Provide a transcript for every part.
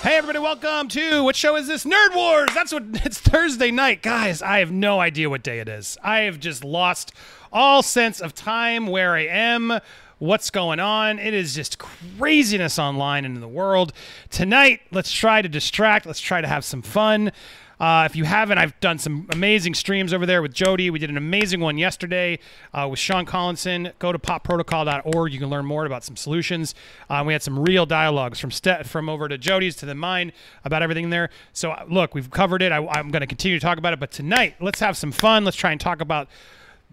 Hey everybody, welcome to what show is this? Nerd Wars. That's what it's Thursday night, guys. I have no idea what day it is. I have just lost all sense of time, where I am, what's going on. It is just craziness online and in the world. Tonight, let's try to distract. Let's try to have some fun. Uh, if you haven't, I've done some amazing streams over there with Jody. We did an amazing one yesterday uh, with Sean Collinson. Go to popprotocol.org. You can learn more about some solutions. Uh, we had some real dialogues from Ste- from over to Jody's to the mine about everything there. So uh, look, we've covered it. I, I'm going to continue to talk about it. But tonight, let's have some fun. Let's try and talk about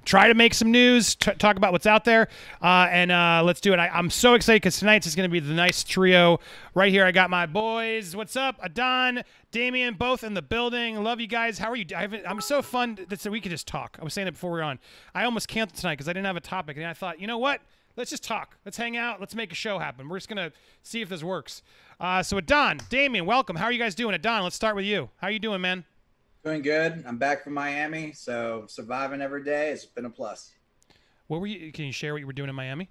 try to make some news, t- talk about what's out there, uh, and uh, let's do it. I, am so excited because tonight's is going to be the nice trio right here. I got my boys. What's up, Adon, Damien, both in the building. Love you guys. How are you? I am so fun that we could just talk. I was saying it before we were on. I almost canceled tonight because I didn't have a topic, and I thought, you know what? Let's just talk. Let's hang out. Let's make a show happen. We're just gonna see if this works. Uh, so, Adon, Damien, welcome. How are you guys doing? Adon, let's start with you. How are you doing, man? Doing good. I'm back from Miami, so surviving every day. It's been a plus. What were you? Can you share what you were doing in Miami?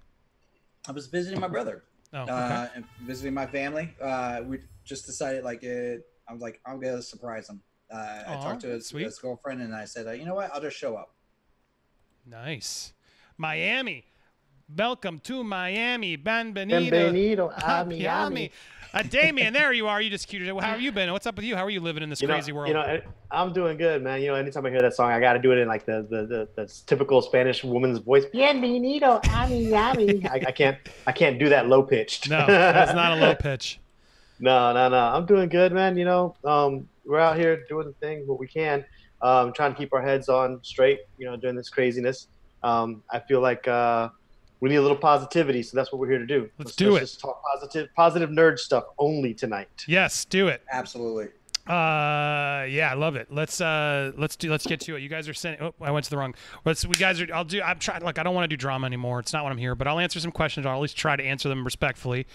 I was visiting my brother. Oh, okay. uh, and visiting my family. Uh, we just decided like it. I was like, I'm gonna surprise him. Uh, I talked to his, his, girlfriend and I said, uh, you know what? I'll just show up. Nice, Miami. Welcome to Miami, Benvenido. Benvenido a Miami. Uh, Damien, there you are. You just cuted it. How have you been? What's up with you? How are you living in this you crazy know, world? You know, I'm doing good, man. You know, anytime I hear that song, I got to do it in like the, the the, the typical Spanish woman's voice. Bienvenido a Miami. I, I can't I can't do that low pitched. No, that's not a low pitch. no, no, no. I'm doing good, man. You know, um, we're out here doing the thing what we can, um, trying to keep our heads on straight. You know, during this craziness. Um, I feel like. Uh, we need a little positivity, so that's what we're here to do. Let's, let's do let's it. Just talk positive, positive nerd stuff only tonight. Yes, do it. Absolutely. Uh, yeah, I love it. Let's uh, let's do. Let's get to it. You guys are sending. Oh, I went to the wrong. Let's. We guys are. I'll do. I'm trying. Like, I don't want to do drama anymore. It's not what I'm here. But I'll answer some questions. I'll at least try to answer them respectfully.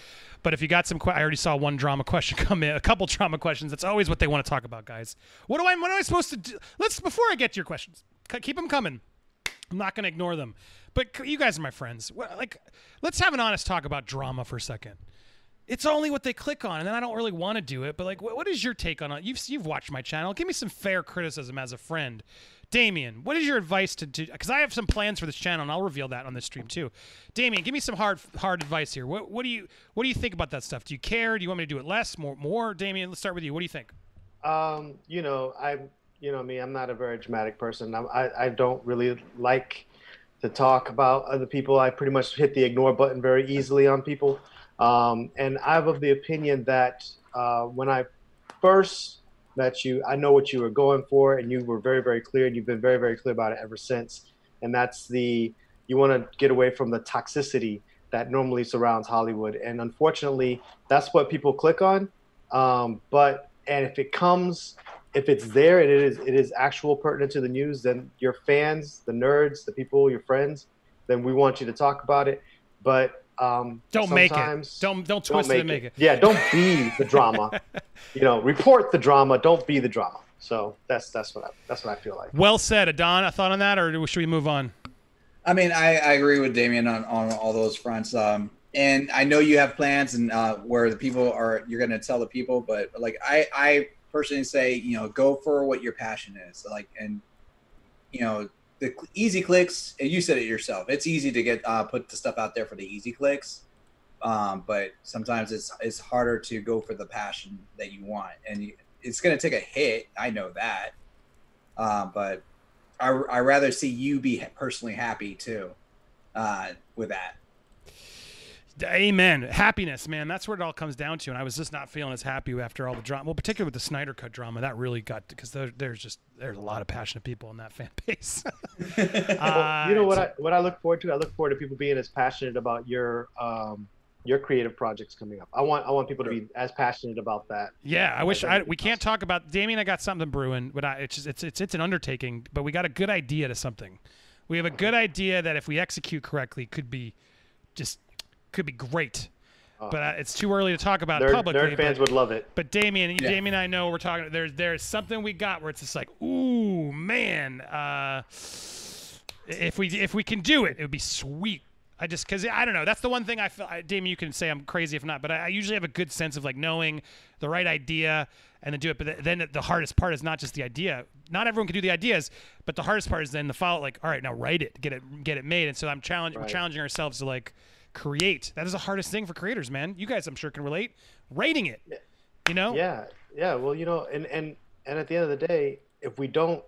But if you got some, que- I already saw one drama question come in. A couple drama questions. That's always what they want to talk about, guys. What do I? What am I supposed to do? Let's. Before I get to your questions, keep them coming. I'm not going to ignore them. But you guys are my friends. Like, let's have an honest talk about drama for a second. It's only what they click on, and then I don't really want to do it. But like, what is your take on it? You've you've watched my channel. Give me some fair criticism as a friend. Damien, what is your advice to do? Because I have some plans for this channel, and I'll reveal that on this stream too. Damien, give me some hard hard advice here. What what do you what do you think about that stuff? Do you care? Do you want me to do it less, more, more? Damien, let's start with you. What do you think? Um, you know, I'm you know me, I'm not a very dramatic person. I, I, I don't really like to talk about other people. I pretty much hit the ignore button very easily on people. Um, and I'm of the opinion that uh, when I first met you, I know what you were going for, and you were very, very clear, and you've been very, very clear about it ever since. And that's the you want to get away from the toxicity that normally surrounds Hollywood. And unfortunately, that's what people click on. Um, but and if it comes if it's there and it is it is actual pertinent to the news, then your fans, the nerds, the people, your friends, then we want you to talk about it. But um, don't make it. Don't don't twist don't it and make it. it. Yeah, don't be the drama. you know, report the drama. Don't be the drama. So that's that's what I that's what I feel like. Well said, Adon. A thought on that, or should we move on? I mean, I, I agree with Damien on, on all those fronts. Um, and I know you have plans and uh, where the people are, you're going to tell the people, but like I, I personally say, you know, go for what your passion is. Like, and you know, the easy clicks. And you said it yourself. It's easy to get uh, put the stuff out there for the easy clicks, um, but sometimes it's it's harder to go for the passion that you want, and you, it's going to take a hit. I know that, uh, but I I rather see you be personally happy too uh, with that. Amen. Happiness, man. That's what it all comes down to. And I was just not feeling as happy after all the drama. Well, particularly with the Snyder Cut drama, that really got because there, there's just there's a lot of passionate people in that fan base. uh, you know what I what I look forward to? I look forward to people being as passionate about your um, your creative projects coming up. I want I want people to be as passionate about that. Yeah, I wish I, we can't talk about Damien. I got something brewing, but I, it's just, it's it's it's an undertaking. But we got a good idea to something. We have a good idea that if we execute correctly, could be just could be great. Oh. But uh, it's too early to talk about nerd, publicly. Nerd fans but, would love it. But Damien, yeah. Damien, and I know we're talking. There's there's something we got where it's just like, ooh man, uh, if we if we can do it, it would be sweet. I just because I don't know. That's the one thing I feel. I, Damien, you can say I'm crazy if not, but I, I usually have a good sense of like knowing the right idea and then do it. But then the hardest part is not just the idea. Not everyone can do the ideas, but the hardest part is then the follow. Like, all right, now write it, get it, get it made. And so I'm challenging, we're Right. challenging ourselves to like create. That is the hardest thing for creators, man. You guys, I'm sure, can relate. Writing it, you know. Yeah, yeah. Well, you know, and and and at the end of the day, if we don't,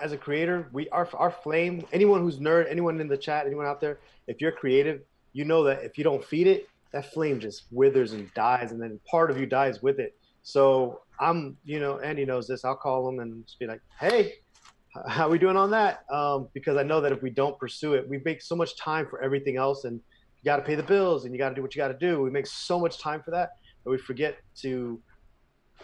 as a creator, we our our flame. Anyone who's nerd, anyone in the chat, anyone out there, if you're creative, you know that if you don't feed it, that flame just withers and dies, and then part of you dies with it. So I'm, you know, Andy knows this. I'll call him and just be like, hey. How we doing on that? Um, because I know that if we don't pursue it, we make so much time for everything else, and you got to pay the bills, and you got to do what you got to do. We make so much time for that, that we forget to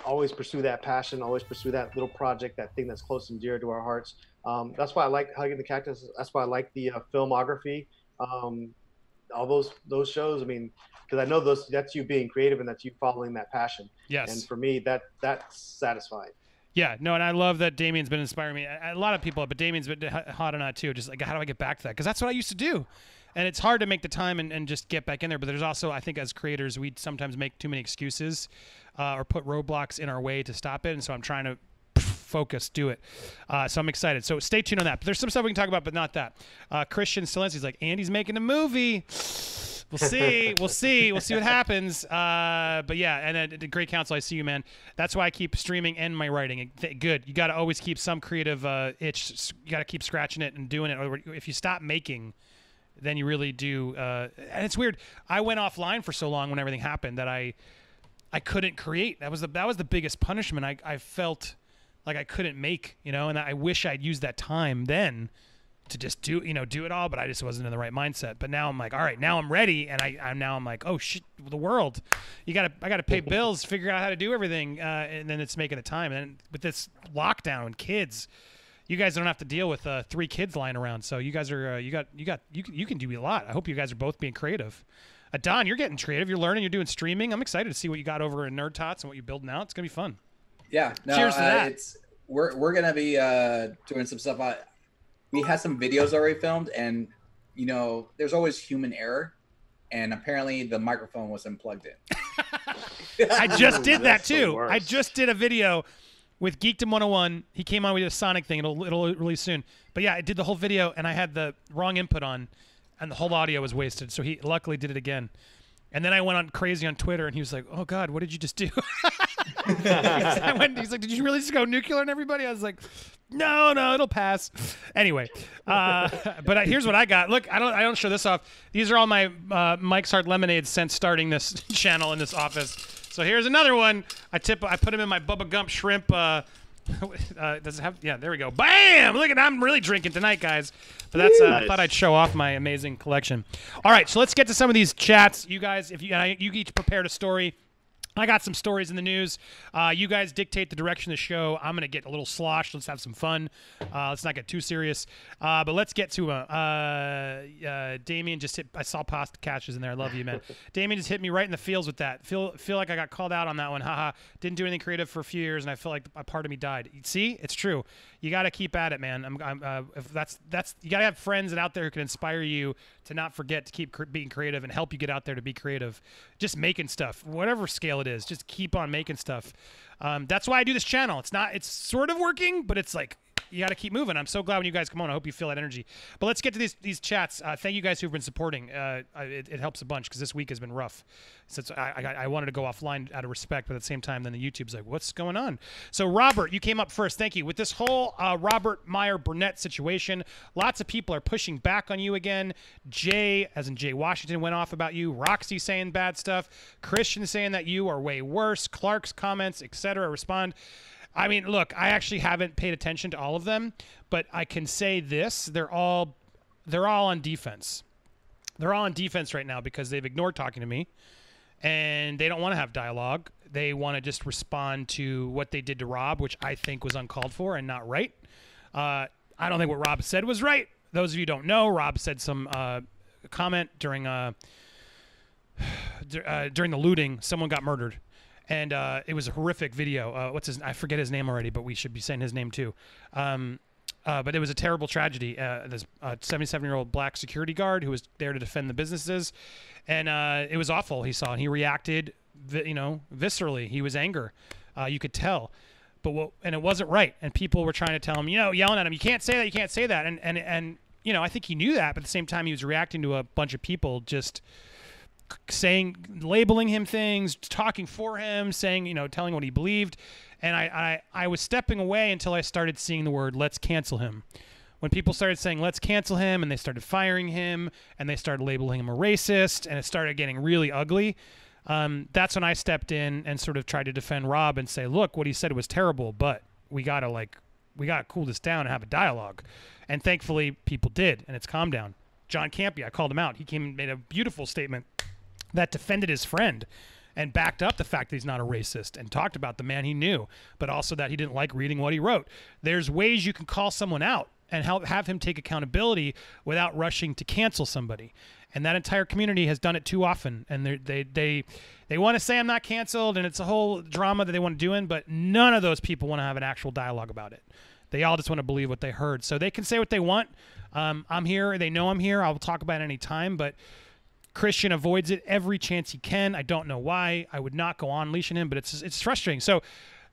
always pursue that passion, always pursue that little project, that thing that's close and dear to our hearts. Um, that's why I like Hugging the Cactus. That's why I like the uh, filmography, um, all those those shows. I mean, because I know those that's you being creative and that's you following that passion. Yes. And for me, that that's satisfying. Yeah, no, and I love that Damien's been inspiring me. A a lot of people, but Damien's been hot on that too. Just like, how do I get back to that? Because that's what I used to do. And it's hard to make the time and, and just get back in there. But there's also, I think, as creators, we sometimes make too many excuses uh, or put roadblocks in our way to stop it. And so I'm trying to focus, do it. Uh, so I'm excited. So stay tuned on that. But there's some stuff we can talk about, but not that. Uh, Christian Stilinski's like, Andy's making a movie. We'll see. We'll see. We'll see what happens. Uh, but yeah, and uh, the great counsel. I see you, man. That's why I keep streaming and my writing. Good. You got to always keep some creative uh, itch. You got to keep scratching it and doing it. Or if you stop making, then you really do. Uh, and it's weird. I went offline for so long when everything happened that I, I couldn't create. That was the that was the biggest punishment. I I felt like I couldn't make. You know, and I wish I'd used that time then to just do you know do it all but i just wasn't in the right mindset but now i'm like all right now i'm ready and i i'm now i'm like oh shit the world you gotta i gotta pay bills figure out how to do everything uh, and then it's making the time and with this lockdown and kids you guys don't have to deal with uh, three kids lying around so you guys are uh, you got you got you, can- you can do a lot i hope you guys are both being creative uh, don you're getting creative you're learning you're doing streaming i'm excited to see what you got over in nerd tots and what you're building out it's gonna be fun Yeah. No, Cheers to uh, that. It's we're we're gonna be uh, doing some stuff. I, we had some videos already filmed, and you know, there's always human error, and apparently the microphone wasn't plugged in. I just did that too. I just did a video with Geekdom 101. He came on with a Sonic thing. It'll it'll release soon. But yeah, I did the whole video and I had the wrong input on, and the whole audio was wasted. So he luckily did it again. And then I went on crazy on Twitter, and he was like, "Oh God, what did you just do?" I went, he's like, "Did you really just go nuclear on everybody?" I was like, "No, no, it'll pass." Anyway, uh, but uh, here's what I got. Look, I don't, I don't show this off. These are all my uh, Mike's Hard Lemonade since starting this channel in this office. So here's another one. I tip, I put them in my Bubba Gump shrimp. Uh, uh, does it have? Yeah, there we go. Bam! Look at, I'm really drinking tonight, guys. But that's, uh, I thought I'd show off my amazing collection. All right, so let's get to some of these chats. You guys, if you, and I, you each prepared a story. I got some stories in the news. Uh, you guys dictate the direction of the show. I'm going to get a little sloshed. Let's have some fun. Uh, let's not get too serious. Uh, but let's get to uh, uh, uh, Damien just hit. I saw pasta catches in there. I love you, man. Damien just hit me right in the feels with that. Feel feel like I got called out on that one. Haha. Didn't do anything creative for a few years, and I feel like a part of me died. See, it's true. You got to keep at it, man. I'm, I'm uh, if that's that's you got to have friends out there who can inspire you to not forget to keep cr- being creative and help you get out there to be creative. Just making stuff, whatever scale it is. Just keep on making stuff. Um, that's why I do this channel. It's not. It's sort of working, but it's like you got to keep moving. I'm so glad when you guys come on. I hope you feel that energy. But let's get to these these chats. Uh, thank you guys who've been supporting. Uh, it, it helps a bunch because this week has been rough. Since I, I, I wanted to go offline out of respect, but at the same time, then the YouTube's like, what's going on? So Robert, you came up first. Thank you. With this whole uh, Robert Meyer Burnett situation, lots of people are pushing back on you again. Jay, as in Jay Washington, went off about you. Roxy saying bad stuff. Christian saying that you are way worse. Clark's comments, etc. Respond. I mean, look, I actually haven't paid attention to all of them, but I can say this: they're all they're all on defense. They're all on defense right now because they've ignored talking to me, and they don't want to have dialogue. They want to just respond to what they did to Rob, which I think was uncalled for and not right. Uh, I don't think what Rob said was right. Those of you don't know, Rob said some uh, comment during uh, uh, during the looting. Someone got murdered, and uh, it was a horrific video. Uh, what's his? I forget his name already, but we should be saying his name too. Um, Uh, but it was a terrible tragedy. Uh, this 77 year old black security guard who was there to defend the businesses, and uh, it was awful. He saw and he reacted, you know, viscerally. He was anger. Uh, you could tell, but what, and it wasn't right. And people were trying to tell him, you know, yelling at him, you can't say that, you can't say that. And and and you know, I think he knew that, but at the same time, he was reacting to a bunch of people just saying labeling him things talking for him saying you know telling what he believed. And I, I i was stepping away until i started seeing the word let's cancel him. When people started saying let's cancel him and they started firing him and they started labeling him a racist and it started getting really ugly um, that's when i stepped in and sort of tried to defend rob and say look what he said was terrible but we gotta like we gotta cool this down and have a dialogue. And thankfully people did and it's calmed down. John campea i called him out. He came and made a beautiful statement that defended his friend and backed up the fact that he's not a racist and talked about the man he knew, but also that he didn't like reading what he wrote. There's ways you can call someone out and help have him take accountability without rushing to cancel somebody. And that entire community has done it too often. And they they they they want to say I'm not canceled, and it's a whole drama that they want to do in. But none of those people want to have an actual dialogue about it. They all just want to believe what they heard. So they can say what they want. Um, I'm here. They know I'm here. I'll talk about it any time. But Christian avoids it every chance he can. I don't know why. I would not go on leashing him, but it's it's frustrating. So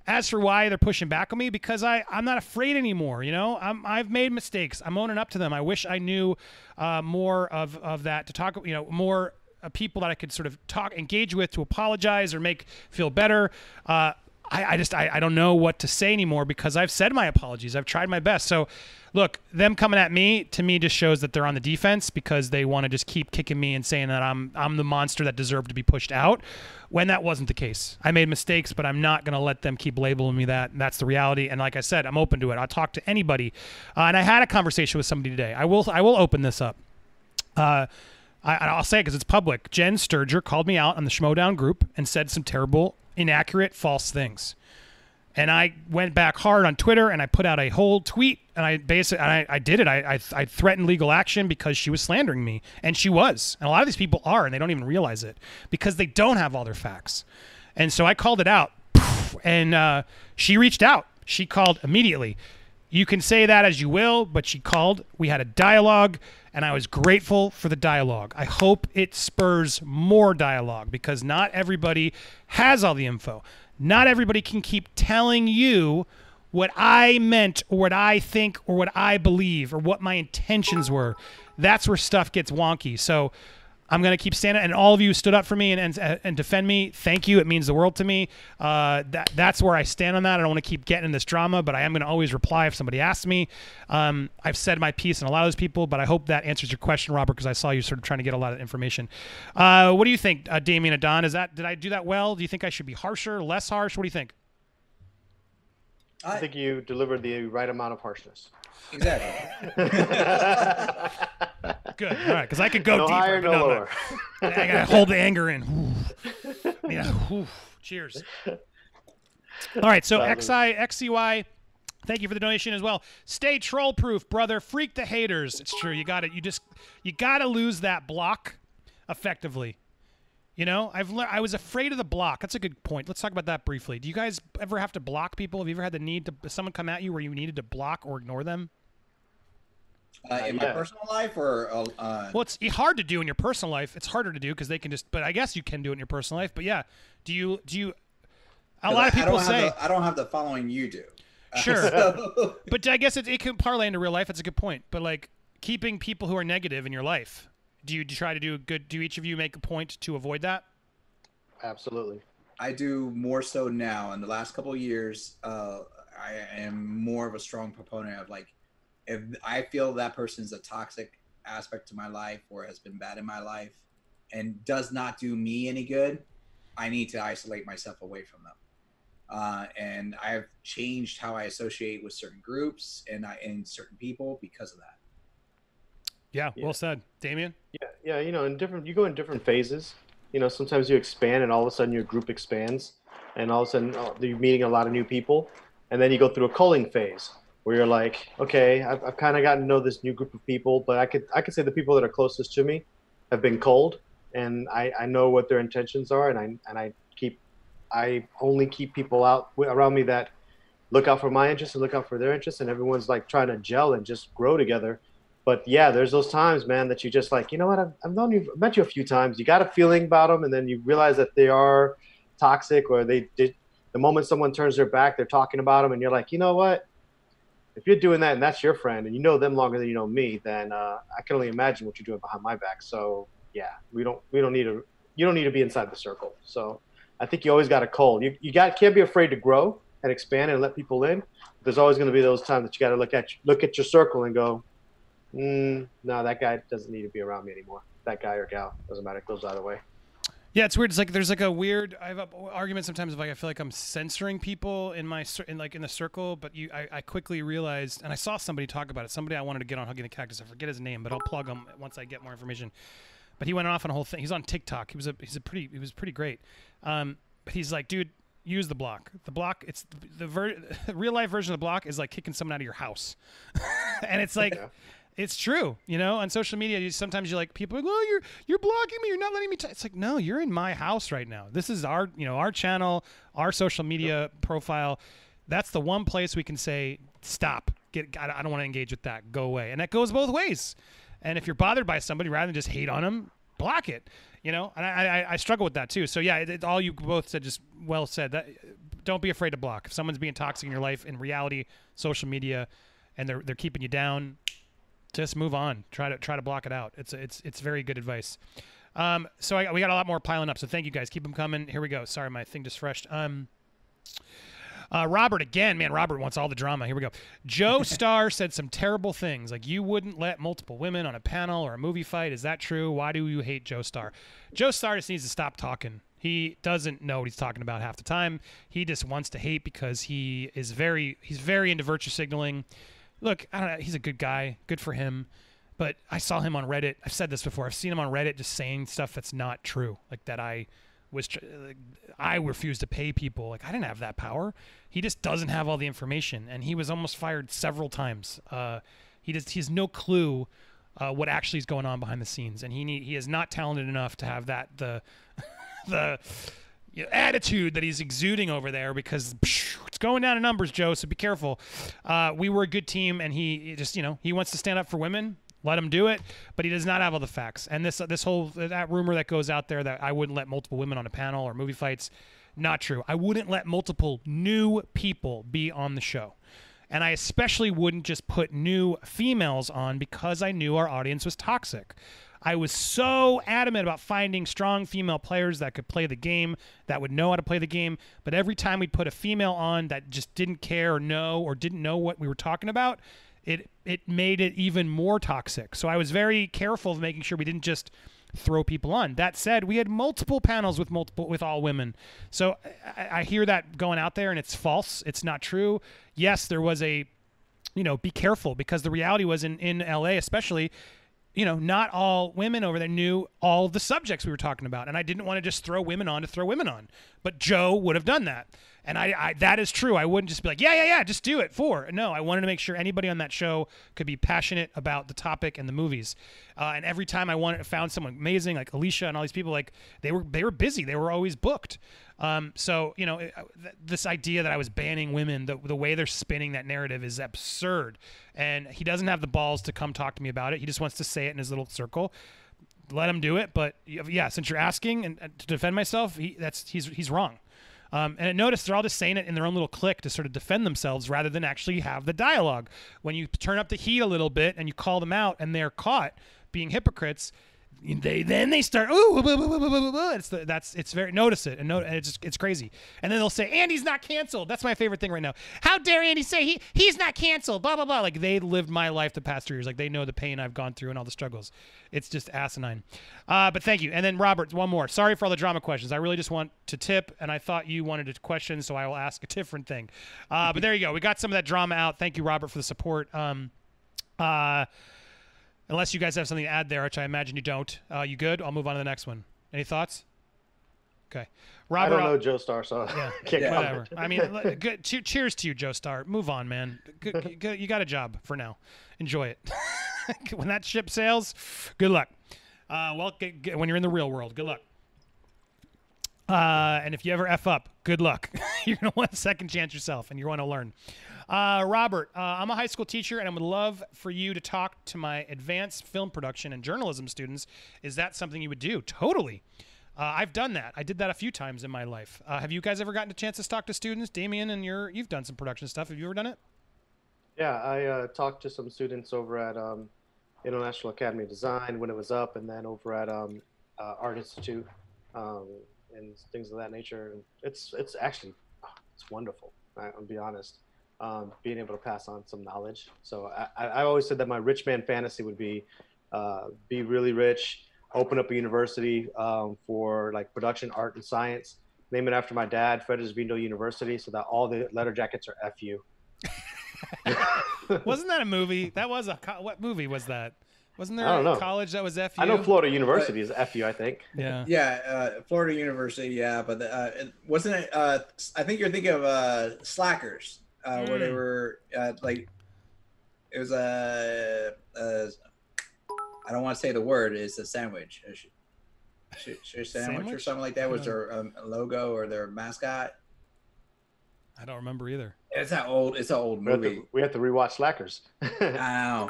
as for why they're pushing back on me, because I I'm not afraid anymore. You know, I'm I've made mistakes. I'm owning up to them. I wish I knew uh, more of of that to talk. You know, more uh, people that I could sort of talk, engage with, to apologize or make feel better. Uh, I, I just I, I don't know what to say anymore because I've said my apologies. I've tried my best. So look, them coming at me to me just shows that they're on the defense because they want to just keep kicking me and saying that I'm I'm the monster that deserved to be pushed out. When that wasn't the case, I made mistakes, but I'm not going to let them keep labeling me that. And that's the reality. And like I said, I'm open to it. I'll talk to anybody. Uh, and I had a conversation with somebody today. I will I will open this up. Uh, I, will say it because it's public. Jen Sturger called me out on the Schmoedown group and said some terrible, inaccurate, false things. And I went back hard on Twitter and I put out a whole tweet and I basically I, I did it. I, I, I threatened legal action because she was slandering me, and she was. And a lot of these people are, and they don't even realize it because they don't have all their facts. And so I called it out, and uh, she reached out. She called immediately. You can say that as you will, but she called. We had a dialogue, and I was grateful for the dialogue. I hope it spurs more dialogue because not everybody has all the info. Not everybody can keep telling you what I meant or what I think or what I believe or what my intentions were. That's where stuff gets wonky. So I'm going to keep standing. And all of you stood up for me and, and, and defend me. Thank you. It means the world to me. Uh, that, that's where I stand on that. I don't want to keep getting in this drama, but I am going to always reply if somebody asks me. Um, I've said my piece and a lot of those people, but I hope that answers your question, Robert, because I saw you sort of trying to get a lot of information. Uh, what do you think, uh, Damien Adon? Is that did I do that well? Do you think I should be harsher, less harsh? What do you think? I think you delivered the right amount of harshness. Exactly. Good. All right, because I could go no deeper. higher, but no no, no. lower. I gotta hold the anger in. yeah. Cheers. All right. So Solid. XI XCY. Thank you for the donation as well. Stay troll proof, brother. Freak the haters. It's true. You got to You just you got to lose that block effectively. You know, I've le- I was afraid of the block. That's a good point. Let's talk about that briefly. Do you guys ever have to block people? Have you ever had the need to someone come at you where you needed to block or ignore them? Uh, in my Yeah. personal life or uh, uh, Well, it's hard to do in your personal life. It's harder to do because they can just. But I guess you can do it in your personal life. But yeah, do you do you? A lot of I- I people don't say the, I don't have the following you do. Sure. So- But I guess it, it can parlay into real life. That's a good point. But like keeping people who are negative in your life, do you try to do a good? Do each of you make a point to avoid that? Absolutely. I do more so now. In the last couple of years, uh, I am more of a strong proponent of like, if I feel that person's a toxic aspect to my life or has been bad in my life and does not do me any good, I need to isolate myself away from them. Uh, and I've changed how I associate with certain groups and I, and certain people because of that. Yeah, Yeah. well said, Damien. Yeah, yeah. You know, in different, you go in different phases. You know, sometimes you expand, and all of a sudden your group expands, and all of a sudden oh, you're meeting a lot of new people, and then you go through a culling phase where you're like, okay, I've, I've kind of gotten to know this new group of people, but I could, I could say the people that are closest to me have been cold, and I, I know what their intentions are, and I, and I keep, I only keep people out around me that look out for my interests and look out for their interests, and everyone's like trying to gel and just grow together. But yeah, there's those times, man, that you just like, you know what? I've, I've known you, I've met you a few times. You got a feeling about them, and then you realize that they are toxic, or they did. The moment someone turns their back, they're talking about them, and you're like, you know what? If you're doing that and that's your friend, and you know them longer than you know me, then uh, I can only imagine what you're doing behind my back. So yeah, we don't we don't need to you don't need to be inside the circle. So I think you always got a cold. You you got can't be afraid to grow and expand and let people in. There's always going to be those times that you got to look at look at your circle and go, mm, no, that guy doesn't need to be around me anymore. That guy or gal doesn't matter. It goes either way. Yeah, it's weird. It's like there's like a weird. I have an argument sometimes of like I feel like I'm censoring people in my in like in the circle, but you I, I quickly realized, and I saw somebody talk about it. Somebody I wanted to get on hugging the cactus. I forget his name, but I'll plug him once I get more information. But he went off on a whole thing. He's on TikTok. He was a he's a pretty he was pretty great. Um, but he's like, dude, use the block. The block. It's the, ver- real life version of the block is like kicking someone out of your house, and it's like. Yeah it's true, you know. On social media, you, sometimes you like people. Like, oh, you're you're blocking me. You're not letting me. T-. It's like no, you're in my house right now. This is our you know our channel, our social media profile. That's the one place we can say stop. Get. I don't want to engage with that. Go away. And that goes both ways. And if you're bothered by somebody, rather than just hate on them, block it. You know, and I I, I struggle with that too. So yeah, it, it, all you both said just well said. That don't be afraid to block. If someone's being toxic in your life, in reality, social media, and they're they're keeping you down, just move on. Try to try to block it out. It's it's it's very good advice. Um, so I, we got a lot more piling up. So thank you guys. Keep them coming. Here we go. Sorry, my thing just freshed. Um, uh, Robert again, man. Robert wants all the drama. Here we go. Joe Star said some terrible things, like you wouldn't let multiple women on a panel or a movie fight. Is that true? Why do you hate Joe Star? Joe Star just needs to stop talking. He doesn't know what he's talking about half the time. He just wants to hate because he is very he's very into virtue signaling look, I don't know, he's a good guy, good for him. But I saw him on Reddit. I've said this before. I've seen him on Reddit just saying stuff that's not true, like that I was like, I refused to pay people. Like I didn't have that power. He just doesn't have all the information, and he was almost fired several times. Uh, he just he has no clue uh, what actually is going on behind the scenes, and he need, he is not talented enough to have that the the attitude that he's exuding over there because it's going down in numbers, Joe. So be careful. Uh, we were a good team, and he just you know he wants to stand up for women. Let him do it, but he does not have all the facts. And this this whole that rumor that goes out there that I wouldn't let multiple women on a panel or movie fights, not true. I wouldn't let multiple new people be on the show. And I especially wouldn't just put new females on because I knew our audience was toxic. I was so adamant about finding strong female players that could play the game, that would know how to play the game. But every time we'd put a female on that just didn't care or know or didn't know what we were talking about, it it made it even more toxic. So I was very careful of making sure we didn't just throw people on. That said, we had multiple panels with multiple with all women. So I, I hear that going out there and it's false. It's not true. Yes, there was a you know, be careful because the reality was in, in LA, especially, you know, not all women over there knew all the subjects we were talking about. And I didn't want to just throw women on to throw women on. But Joe would have done that. And I, I, that is true. I wouldn't just be like, yeah, yeah, yeah, just do it for. No, I wanted to make sure anybody on that show could be passionate about the topic and the movies. Uh, and every time I wanted found someone amazing like Alicia and all these people, like they were they were busy. They were always booked. Um, so you know, th- this idea that I was banning women, the the way they're spinning that narrative is absurd. And he doesn't have the balls to come talk to me about it. He just wants to say it in his little circle let him do it. But yeah, since you're asking and to defend myself, he, that's he's he's wrong. Um, and notice they're all just saying it in their own little clique to sort of defend themselves rather than actually have the dialogue. When you turn up the heat a little bit and you call them out and they're caught being hypocrites, they then they start ooh it's the, that's it's very notice it and note and it's it's crazy. And then they'll say Andy's not canceled. That's my favorite thing right now. How dare Andy say he he's not canceled blah blah blah. Like they lived my life the past three years. Like they know the pain I've gone through and all the struggles. It's just asinine. Uh, but thank you. And then Robert one more. Sorry for all the drama questions. I really just want to tip and I thought you wanted a question so I will ask a different thing. Uh, but there you go. We got some of that drama out. Thank you Robert for the support. Um, uh, Unless you guys have something to add there, which I imagine you don't. Uh, you good? I'll move on to the next one. Any thoughts? Okay. Robert, I don't know Joe Star, so yeah, yeah. whatever. I mean, good, cheers to you, Joe Star. Move on, man. Good, good, you got a job for now. Enjoy it. when that ship sails, good luck. Uh, well, get, get, when you're in the real world, good luck. Uh, and if you ever f up, good luck. you're gonna want a second chance yourself, and you want to learn. Uh, Robert, uh, I'm a high school teacher, and I would love for you to talk to my advanced film production and journalism students. Is that something you would do? Totally. Uh, I've done that. I did that a few times in my life. Uh, have you guys ever gotten a chance to talk to students, Damien? And you're you've done some production stuff. Have you ever done it? Yeah, I uh, talked to some students over at um, International Academy of Design when it was up, and then over at um, Art Institute um, and things of that nature. And it's it's actually it's wonderful. I, will be honest, um, being able to pass on some knowledge. So I, I always said that my rich man fantasy would be uh, be really rich, open up a university um, for like production, art, and science. Name it after my dad, Fredericksburg University, so that all the letter jackets are FU. Wasn't that a movie? That was a what movie was that? Wasn't there I don't a know. college that was FU? I know Florida University is FU, I think. Yeah. Yeah, uh, Florida University. Yeah, but the, uh, it- wasn't it? Uh, I think you're thinking of uh, Slackers, uh, where they Mm. were uh, like, it was a. Uh, I don't want to say the word. It's a sandwich. A sh- sh- sh- sandwich, or something like that was their um, logo or their mascot. I don't remember either. It's that old. It's an old We have, movie. to, we have to rewatch Slackers. I know.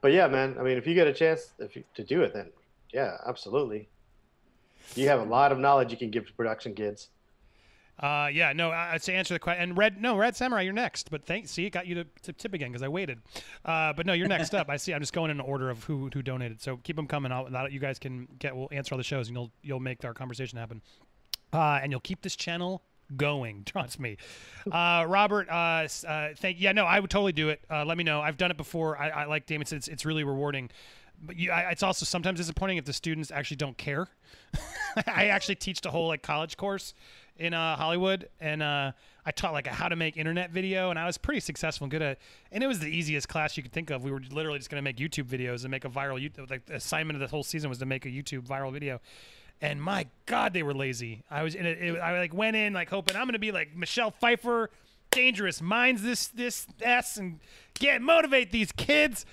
But yeah, man. I mean, if you get a chance if you, to do it, then yeah, absolutely. You have a lot of knowledge you can give to production kids. Uh, yeah, no. Uh, to answer the question, and red, no, red samurai, you're next. But thank, see, it got you to, to tip again because I waited. Uh, but no, you're next up. I see. I'm just going in order of who who donated. So keep them coming. I'll, that you guys can get. We'll answer all the shows, and you'll you'll make our conversation happen. Uh, and you'll keep this channel going. Trust me, uh, Robert. Uh, uh, thank. Yeah, no, I would totally do it. Uh, let me know. I've done it before. I, I like Damon. It's, it's really rewarding. But you, I, it's also sometimes disappointing if the students actually don't care. I actually teach the whole like college course in uh, Hollywood, and uh, I taught like a how to make internet video, and I was pretty successful and good at. And it was the easiest class you could think of. We were literally just going to make YouTube videos and make a viral. Like the assignment of the whole season was to make a YouTube viral video. And my God, they were lazy. I was in it. it I like went in like hoping I'm to be like Michelle Pfeiffer, dangerous minds this this s and get motivate these kids.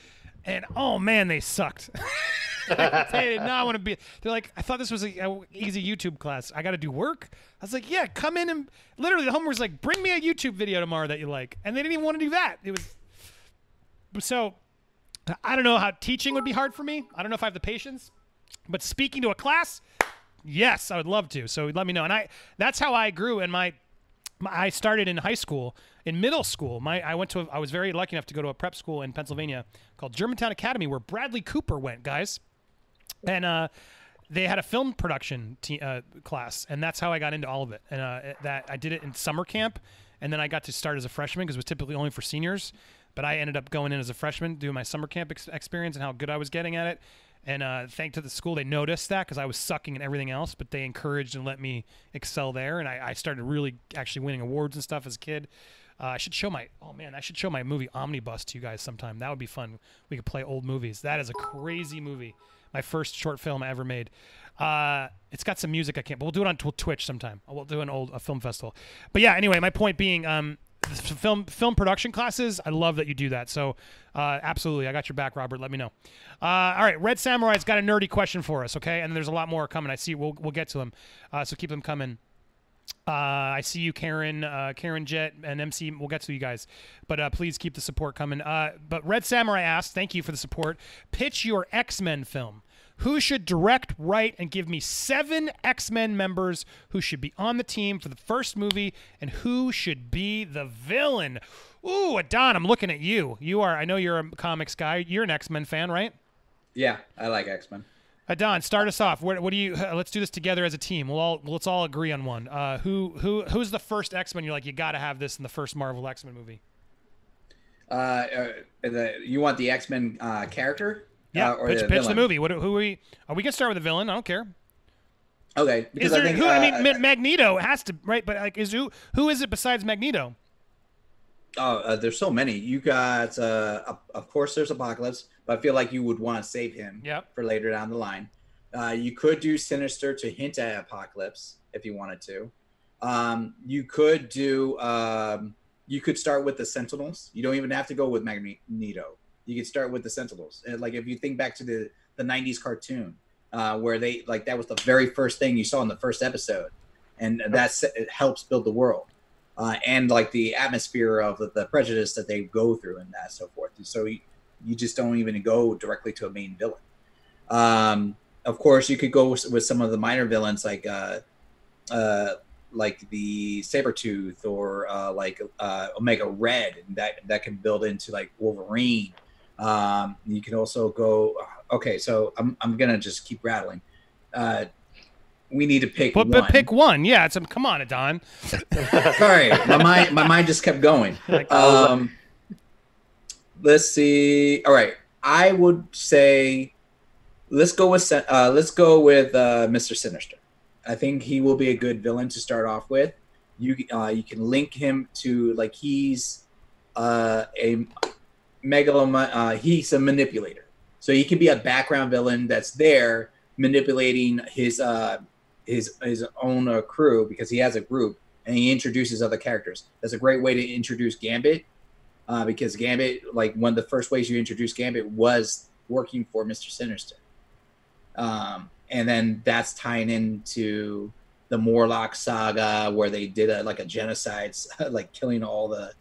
And oh man, they sucked. they did not want to be. They're like, I thought this was a, easy YouTube class. I got to do work. I was like, yeah, come in and literally the homework was like, bring me a YouTube video tomorrow that you like, and they didn't even want to do that. It was so. I don't know how teaching would be hard for me. I don't know if I have the patience, but speaking to a class, yes, I would love to. So let me know. And I that's how I grew and my I started in high school. In middle school, my I went to a, I was very lucky enough to go to a prep school in Pennsylvania called Germantown Academy, where Bradley Cooper went, guys, and uh, they had a film production uh, class, and that's how I got into all of it. And uh, that I did it in summer camp, and then I got to start as a freshman because it was typically only for seniors. But I ended up going in as a freshman, doing my summer camp ex- experience and how good I was getting at it. And uh, thanks to the school, they noticed that because I was sucking and everything else, but they encouraged and let me excel there. And I, I started really actually winning awards and stuff as a kid. Uh, I should show my oh man, I should show my movie Omnibus to you guys sometime. That would be fun. We could play old movies. That is a crazy movie. My first short film I ever made. Uh, it's got some music I can't, but we'll do it on tw- Twitch sometime. We'll do an old a film festival. But yeah, anyway, my point being, um, film film production classes. I love that you do that. So uh, absolutely, I got your back, Robert. Let me know. Uh, all right, Red Samurai's got a nerdy question for us. Okay, and there's a lot more coming. I see. We'll we'll get to them. Uh, so keep them coming. Uh, I see you, Karen, uh, Karen Jet, and MC. We'll get to you guys, but uh, please keep the support coming. But Red Samurai asked, "Thank you for the support. Pitch your X Men film. Who should direct, write, and give me seven X Men members who should be on the team for the first movie, and who should be the villain?" Ooh, Adon, I'm looking at you. You are. I know you're a comics guy. You're an X Men fan, right? Yeah, I like X Men. Adon, start us off. What, what do you? Let's do this together as a team. We'll all let's all agree on one. Uh, who who who's the first X Men? You're like you got to have this in the first Marvel X Men movie. Uh, uh, the, you want the X Men uh, character? Yeah, uh, or pitch, the pitch the movie. What who are we? Are we gonna start with the villain? I don't care. Okay, Is because there I think who? uh, I mean, Ma- Magneto has to right, but like is who who is it besides Magneto? Oh, uh, there's so many. You got, uh, of- of course, there's Apocalypse, but I feel like you would want to save him Yep. for later down the line. Uh, you could do Sinister to hint at Apocalypse if you wanted to. Um, you could do. Um, you could start with the Sentinels. You don't even have to go with Magneto. You could start with the Sentinels. And, like if you think back to the the '90s cartoon, uh, where they like that was the very first thing you saw in the first episode. and that it helps build the world uh, and like the atmosphere of the, the, prejudice that they go through and that so forth. So you, you just don't even go directly to a main villain. Um, of course, you could go with, with some of the minor villains like uh, uh, like the Sabretooth or uh, like uh, Omega Red, and that that can build into like Wolverine. Um, you can also go. Okay, so I'm I'm gonna just keep rattling. Uh, we need to pick but, one. pick one. Yeah, it's a, come on, Adon. Sorry, my mind my mind just kept going. Um, let's see. All right, I would say let's go with uh, let's go with uh, Mr. Sinister. I think he will be a good villain to start off with. You uh, you can link him to like he's uh, a megaloma. Uh, he's a manipulator, so he can be a background villain that's there manipulating his uh, his his own uh, crew because he has a group and he introduces other characters. That's a great way to introduce Gambit uh, because Gambit, like one of the first ways you introduce Gambit was working for Mister Sinister, um, and then that's tying into the Morlock saga where they did a like a genocide, like killing all the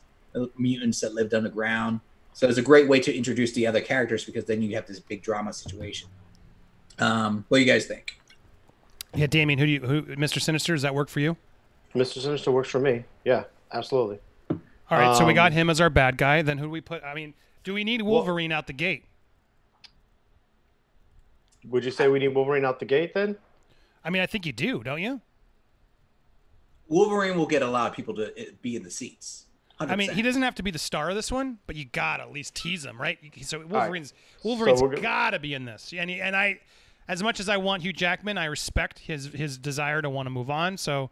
mutants that lived underground. So it's a great way to introduce the other characters because then you have this big drama situation. Um, what do you guys think? Yeah, Damien, who do you, who, Mr. Sinister, does that work for you? Mr. Sinister works for me. Yeah, absolutely. All right, um, so we got um, him as our bad guy. Then who do we put? I mean, do we need Wolverine well, out the gate? Would you say we need Wolverine out the gate then? I mean, I think you do, don't you? Wolverine will get a lot of people to eh, be in the seats. 100%. I mean, he doesn't have to be the star of this one, but you gotta at least tease him, right? So Wolverine's right. Wolverine's so gotta be in this, and he, and I as much as I want Hugh Jackman, I respect his his desire to want to move on. So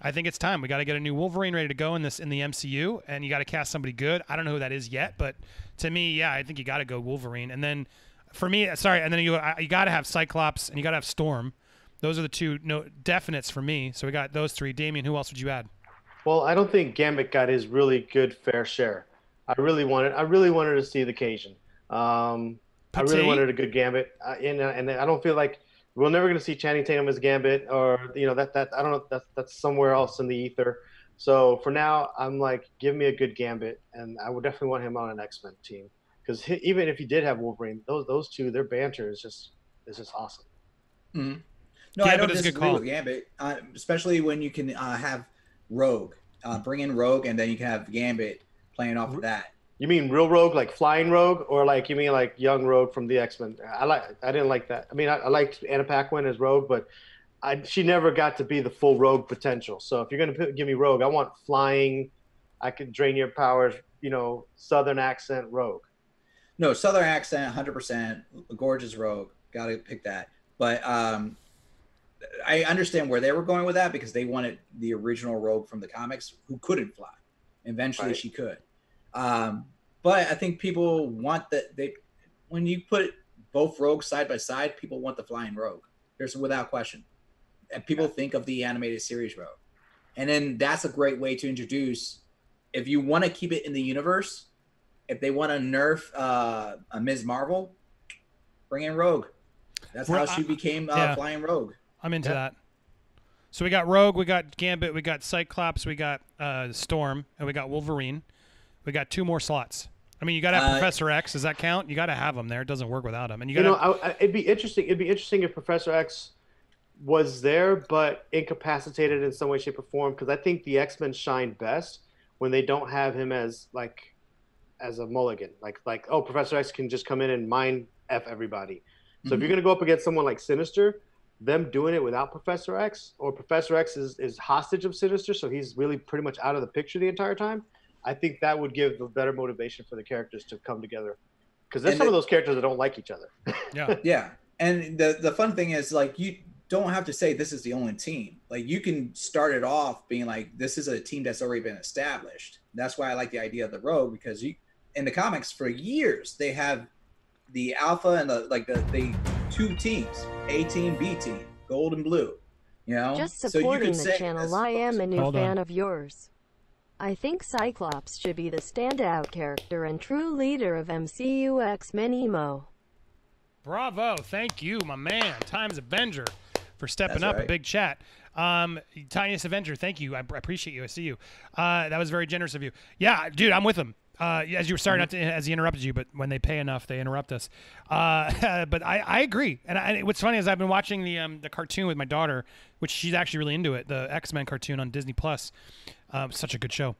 I think it's time. We got to get a new Wolverine ready to go in this in the MCU, and you got to cast somebody good. I don't know who that is yet, but to me, yeah, I think you got to go Wolverine. And then for me, uh, sorry, and then you you got to have Cyclops and you got to have Storm. Those are the two no definites for me. So we got those three. Damien, who else would you add? Well, I don't think Gambit got his really good fair share. I really wanted I really wanted to see the Cajun. Um, I really wanted a good Gambit, uh, and uh, and I don't feel like we're never going to see Channing Tatum as Gambit, or you know that that I don't know that's that's somewhere else in the ether. So for now, I'm like, give me a good Gambit, and I would definitely want him on an X Men team because even if he did have Wolverine, those those two, their banter is just is just awesome. Mm-hmm. No, Gambit I don't disagree with Gambit, uh, especially when you can uh, have Rogue, uh, bring in Rogue, and then you can have Gambit playing off of that. You mean real Rogue, like flying Rogue, or like you mean like young Rogue from the X Men? I like. I didn't like that. I mean, I, I liked Anna Paquin as Rogue, but I, she never got to be the full Rogue potential. So if you're gonna give me Rogue, I want flying. I could drain your powers. You know, Southern accent Rogue. No, Southern accent, hundred percent. Gorgeous Rogue. Got to pick that. But um, I understand where they were going with that because they wanted the original Rogue from the comics who couldn't fly. Eventually, right. she could. Um, but I think people want that they when you put both rogues side by side, people want the flying rogue. There's without question. And people think of the animated series rogue. And then that's a great way to introduce if you want to keep it in the universe, if they want to nerf uh, a Ms. Marvel, bring in Rogue. That's how she became uh, yeah, Flying Rogue. I'm into yeah. that. So we got Rogue, we got Gambit, we got Cyclops, we got uh, Storm, and we got Wolverine. We got two more slots. I mean, you got to have uh, Professor X. Does that count? You got to have him there. It doesn't work without him. And you, got you know, I, I, it'd be interesting. It'd be interesting if Professor X was there but incapacitated in some way, shape, or form. Because I think the X Men shine best when they don't have him as like as a mulligan. Like like oh, Professor X can just come in and mind f everybody. So mm-hmm. if you're gonna go up against someone like Sinister, them doing it without Professor X, or Professor X is, is hostage of Sinister, so he's really pretty much out of the picture the entire time. I think that would give a better motivation for the characters to come together. Because there's and some the, of those characters that don't like each other. Yeah. yeah. And the the fun thing is like you don't have to say this is the only team. Like you can start it off being like this is a team that's already been established. That's why I like the idea of the rogue because you in the comics for years they have the alpha and the like the, the two teams, A team, B team, gold and blue. You know, just supporting so the channel. I am a new Hold fan on. of yours. I think Cyclops should be the standout character and true leader of MCU X-Men emo. Bravo. Thank you, my man. Tiniest Avenger for stepping That's up right. a big chat. Um, Tiniest Avenger, thank you. I, I appreciate you. I see you. Uh, that was very generous of you. Yeah, dude, I'm with him. Uh, as you were sorry not to as he interrupted you, but when they pay enough, they interrupt us. Uh, but I, I agree. And I, what's funny is I've been watching the um, the cartoon with my daughter, which she's actually really into it. The X Men cartoon on Disney Plus. Um, such a good show.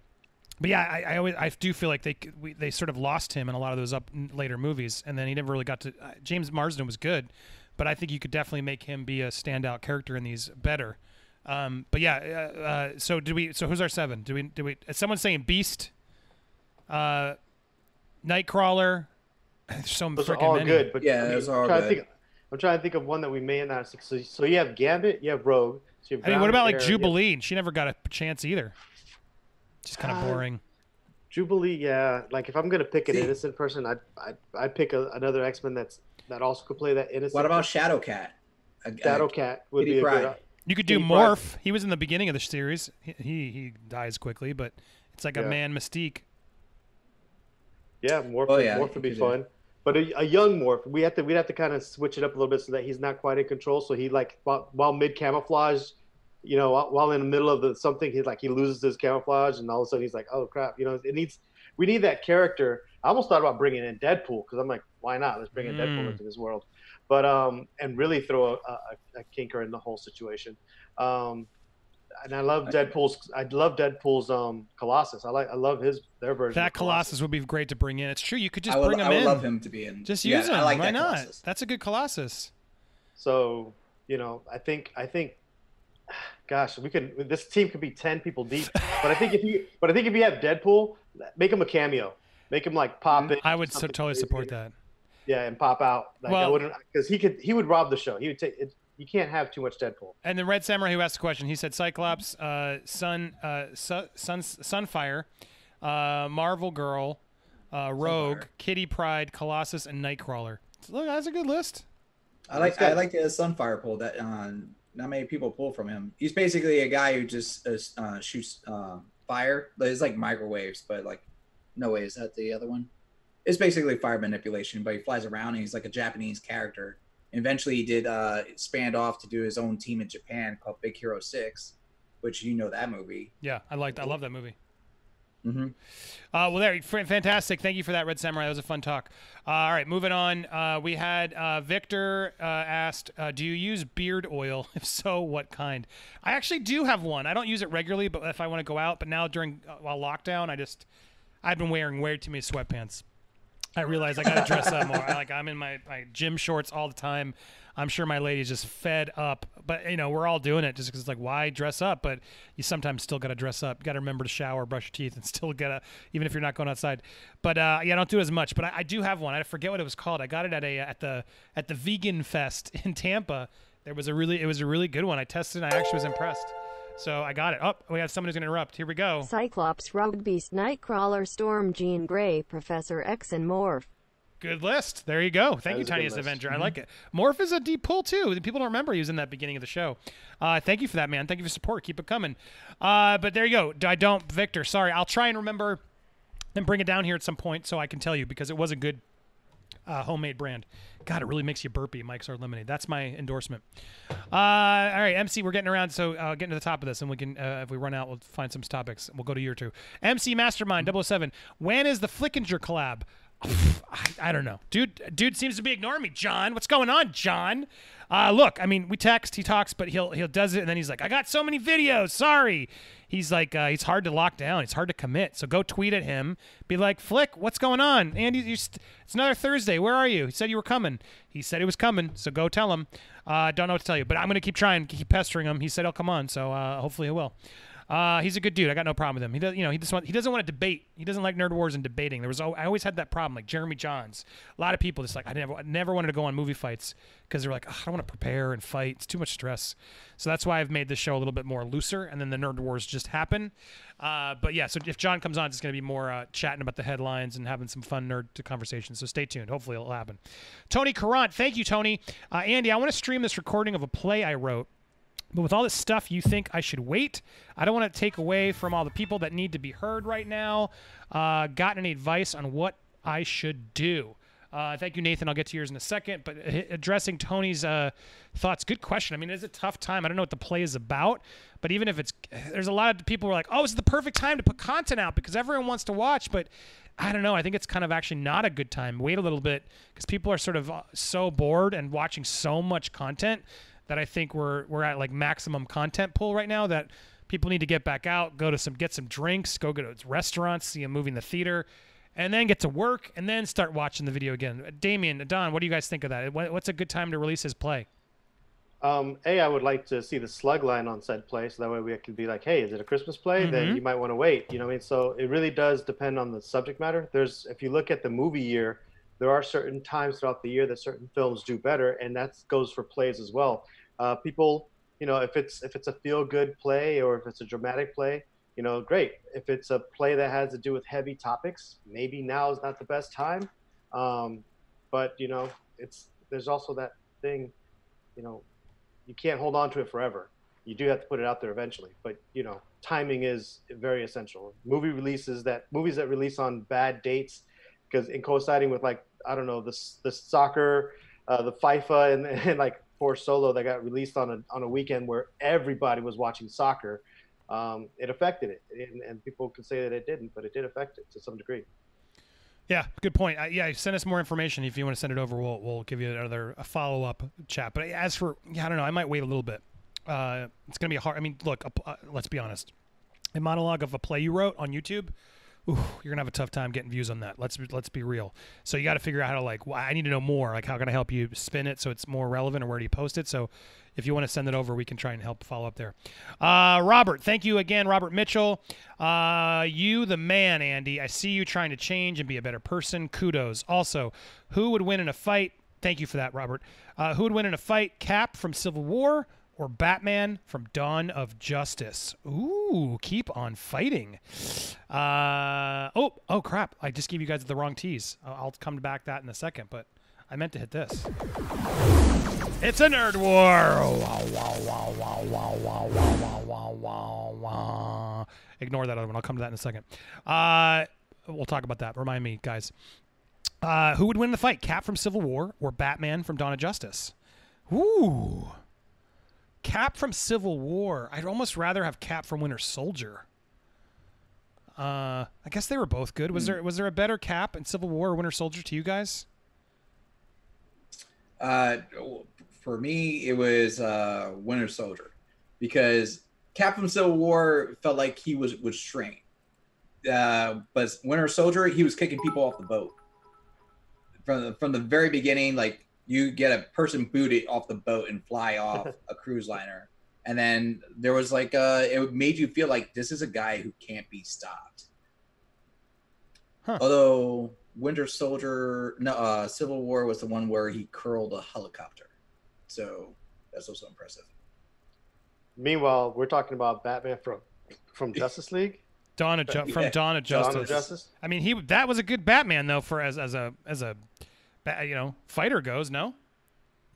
But yeah, I, I always I do feel like they we, they sort of lost him in a lot of those up later movies, and then he never really got to. Uh, James Marsden was good, but I think you could definitely make him be a standout character in these better. Um, but yeah, uh, uh, so did we? So who's our seven? Do we? Do we? Is someone saying Beast? Uh, Nightcrawler. There's so Those are freaking all many. good, but Yeah, I mean, those are all I'm trying to good. think- I'm trying to think of one that we may not. So, so you have Gambit, you have Rogue. So you have I mean, what about like Hair, you have- Jubilee? She never got a chance either. Just kind of Uh, boring. Jubilee, yeah. Like if I'm gonna pick an See- innocent person, I'd I'd, I'd pick a, another X Men that's that also could play that innocent. What about Shadowcat? A- a- Shadowcat? Would Kitty be a good. You could do Kitty Pryde. Morph. He was in the beginning of the series. He he, he dies quickly, but it's like a man mystique. Yeah, Morph. Oh, yeah, Morph would be you could fun. But a, a young Morph, we have to we'd have to kind of switch it up a little bit so that he's not quite in control. So he like while, while mid camouflage, you know, while, while in the middle of the something, he like he loses his camouflage, and all of a sudden he's like, oh crap, you know, it needs. We need that character. I almost thought about bringing in Deadpool because I'm like, why not? Let's bring in Mm. Deadpool into this world, but um, and really throw a, a, a kinker in the whole situation. Um, and I love Deadpool's. I love Deadpool's um Colossus. I like. I love his their version. That of Colossus would be great to bring in. It's true. You could just would, bring him in. I would in. love him to be in. Just Yeah, use him. I like Why that not? Colossus. That's a good Colossus. So, you know, I think I think gosh, we can. this team could be 10 people deep. But I think if you but I think if you have Deadpool, make him a cameo. Make him like pop in. I would so, totally crazy. support that. Yeah, and pop out. Like I Well- wouldn't cuz he could he would rob the show. He would take it, you can't have too much Deadpool. And the Red Samurai who asked the question, he said Cyclops, uh, Sun, uh, Sun, Sun, Sunfire, uh, Marvel Girl, uh, Rogue, Sunfire. Kitty Pryde, Colossus, and Nightcrawler. Look, that's a good list. I like He's got- I like the Sunfire pull that um, not many people pull from him. He's basically a guy who just uh, uh, shoots uh, fire. But It's like microwaves, but like no way is that the other one. It's basically fire manipulation, but he flies around and he's like a Japanese character. Eventually, he did uh, expand off to do his own team in Japan called Big Hero Six, which you know that movie. Yeah, I liked. I love that movie. Mm-hmm. Uh, well, there, f- fantastic. Thank you for that, Red Samurai. That was a fun talk. Uh, all right, moving on. Uh, we had uh, Victor uh, asked, uh, "Do you use beard oil? If so, what kind?" I actually do have one. I don't use it regularly, but if I want to go out, but now during uh, while lockdown, I just I've been wearing way too many sweatpants. I realize I got to dress up more. I, like I'm in my, my gym shorts all the time. I'm sure my lady's just fed up, but you know we're all doing it just because it's like why dress up? But you sometimes still got to dress up. You got to remember to shower, brush your teeth, and still gotta even if you're not going outside. But uh, yeah, I don't do as much. But I, I do have one. I forget what it was called. I got it at a at the at the Vegan Fest in Tampa. There was a really it was a really good one. I tested. and I actually was impressed. So I got it. Oh, we have someone who's gonna interrupt. Here we go. Cyclops, Rogue Beast, Nightcrawler, Storm, Jean Grey, Professor X, and Morph. Good list. There you go. Thank That you, was a good Tiniest. Avenger. I like it. Morph is a deep pull too. People don't remember he was in that beginning of the show. Uh, thank you for that, man. Thank you for support. Keep it coming. Uh, but there you go. I don't, Victor. Sorry. I'll try and remember and bring it down here at some point so I can tell you because it was a good uh, homemade brand. God, it really makes you burpy, Mike's Hard Lemonade. That's my endorsement. Uh, all right, MC, we're getting around, so uh, getting to the top of this, and we can, uh, if we run out, we'll find some topics. We'll go to year two. MC Mastermind 007. When is the Flickinger collab? I, I don't know, dude. Dude seems to be ignoring me. John, what's going on, John? Uh, look, I mean, we text, he talks, but he'll he'll does it, and then he's like, "I got so many videos. Sorry." He's like, uh, he's hard to lock down. He's hard to commit. So go tweet at him. Be like, Flick, what's going on? Andy, st- it's another Thursday. Where are you? He said you were coming. He said he was coming. So go tell him. Uh, don't know what to tell you, but I'm gonna keep trying, keep pestering him. He said he'll come on. So uh, hopefully he will. Uh, he's a good dude. I got no problem with him. He does, you know, he just want, he doesn't want to debate. He doesn't like nerd wars and debating. There was I always had that problem. Like Jeremy Johns, a lot of people just like I never I never wanted to go on movie fights because they're like "Ugh, I don't want to prepare and fight. It's too much stress. So that's why I've made this show a little bit more looser, and then the nerd wars just happen. Uh, but yeah, so if John comes on, it's going to be more uh, chatting about the headlines and having some fun nerd conversations. So stay tuned. Hopefully it'll happen. Tony Carant, thank you, Tony. Uh, Andy, I want to stream this recording of a play I wrote. But with all this stuff, you think I should wait? I don't want to take away from all the people that need to be heard right now. Uh, got any advice on what I should do? Uh, thank you, Nathan. I'll get to yours in a second. But addressing Tony's uh, thoughts, good question. I mean, it's a tough time. I don't know what the play is about, but even if it's, there's a lot of people who are like, oh, it's the perfect time to put content out because everyone wants to watch. But I don't know. I think it's kind of actually not a good time. Wait a little bit because people are sort of uh, so bored and watching so much content that I think we're we're at like maximum content pull right now that people need to get back out, go to some get some drinks, go go to restaurants, see a movie in the theater and then get to work and then start watching the video again. Damien, Don, what do you guys think of that? What's a good time to release his play? Um, a, I would like to see the slug line on said play, so that way we could be like, "Hey, is it a Christmas play?" Mm-hmm. Then you might want to wait. You know what I mean? So it really does depend on the subject matter. There's, if you look at the movie year, there are certain times throughout the year that certain films do better, and that goes for plays as well. Uh, people, you know, if it's if it's a feel good play or if it's a dramatic play, you know, great. If it's a play that has to do with heavy topics, maybe now is not the best time. Um, but you know, it's there's also that thing, you know, you can't hold on to it forever. You do have to put it out there eventually. But you know, timing is very essential. Movie releases that movies that release on bad dates, because in coinciding with like I don't know the the soccer, uh, the FIFA, and, and like Solo that got released on a on a weekend where everybody was watching soccer um, it affected it. And, and, people could say that it didn't, but it did affect it to some degree. Yeah, good point. Uh, yeah, send us more information if you want to send it over. We'll we'll give you another follow up chat. But as for yeah, I don't know. I might wait a little bit. Uh, it's gonna be a hard. I mean, look. Uh, let's be honest. A monologue of a play you wrote on YouTube ooh, you're gonna have a tough time getting views on that. Let's let's be real. So you got to figure out how to like. Well, I need to know more. Like, how can I help you spin it so it's more relevant, or where do you post it? So if you want to send it over, we can try and help follow up there. Uh, Robert, thank you again, Robert Mitchell. Uh, you the man, Andy. I see you trying to change and be a better person. Kudos. Also, who would win in a fight? Thank you for that, Robert. Uh, who would win in a fight? Cap from Civil War or Batman from Dawn of Justice. Ooh, keep on fighting. Uh, oh, oh crap! I just gave you guys the wrong tease. I'll come back to that in a second, but I meant to hit this. It's a nerd war. Ignore that other one. I'll come to that in a second. Uh, we'll talk about that. Remind me, guys. Uh, who would win the fight, Cap from Civil War or Batman from Dawn of Justice? Ooh. Cap from Civil War. I'd almost rather have Cap from Winter Soldier. Uh, I guess they were both good. Was mm. there was there a better Cap in Civil War or Winter Soldier to you guys? Uh, for me, it was uh, Winter Soldier because Cap from Civil War felt like he was was strained. Uh, but Winter Soldier, he was kicking people off the boat from the, from the very beginning. Like you get a person booted off the boat and fly off a cruise liner. And then there was like uh it made you feel like this is a guy who can't be stopped. Huh. Although Winter Soldier, no, uh, Civil War was the one where he curled a helicopter, so that's also impressive. Meanwhile, we're talking about Batman from from Justice League. Dawn of Ju- from Dawn of Justice. Dawn of Justice. I mean, he that was a good Batman though for as as a as a you know fighter goes. No.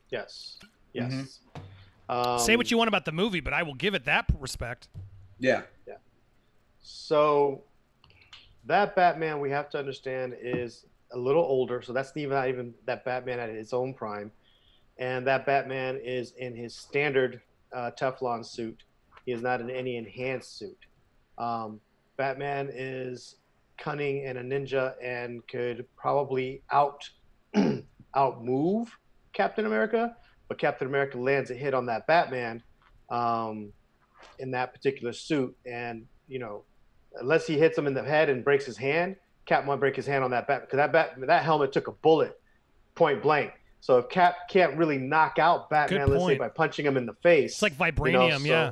Yes. Yes. Mm-hmm. Um, Say what you want about the movie, but I will give it that respect. Yeah. Yeah. So that Batman we have to understand is a little older, so that's even not even that Batman at his own prime, and that Batman is in his standard uh, Teflon suit. He is not in any enhanced suit. Um, Batman is cunning and a ninja and could probably out outmove Captain America, but Captain America lands a hit on that Batman um, in that particular suit, and you know, unless he hits him in the head and breaks his hand, Cap might break his hand on that bat because that bat that helmet took a bullet, point blank. So if Cap can't really knock out Batman, let's say by punching him in the face, it's like vibranium, you know, so, yeah.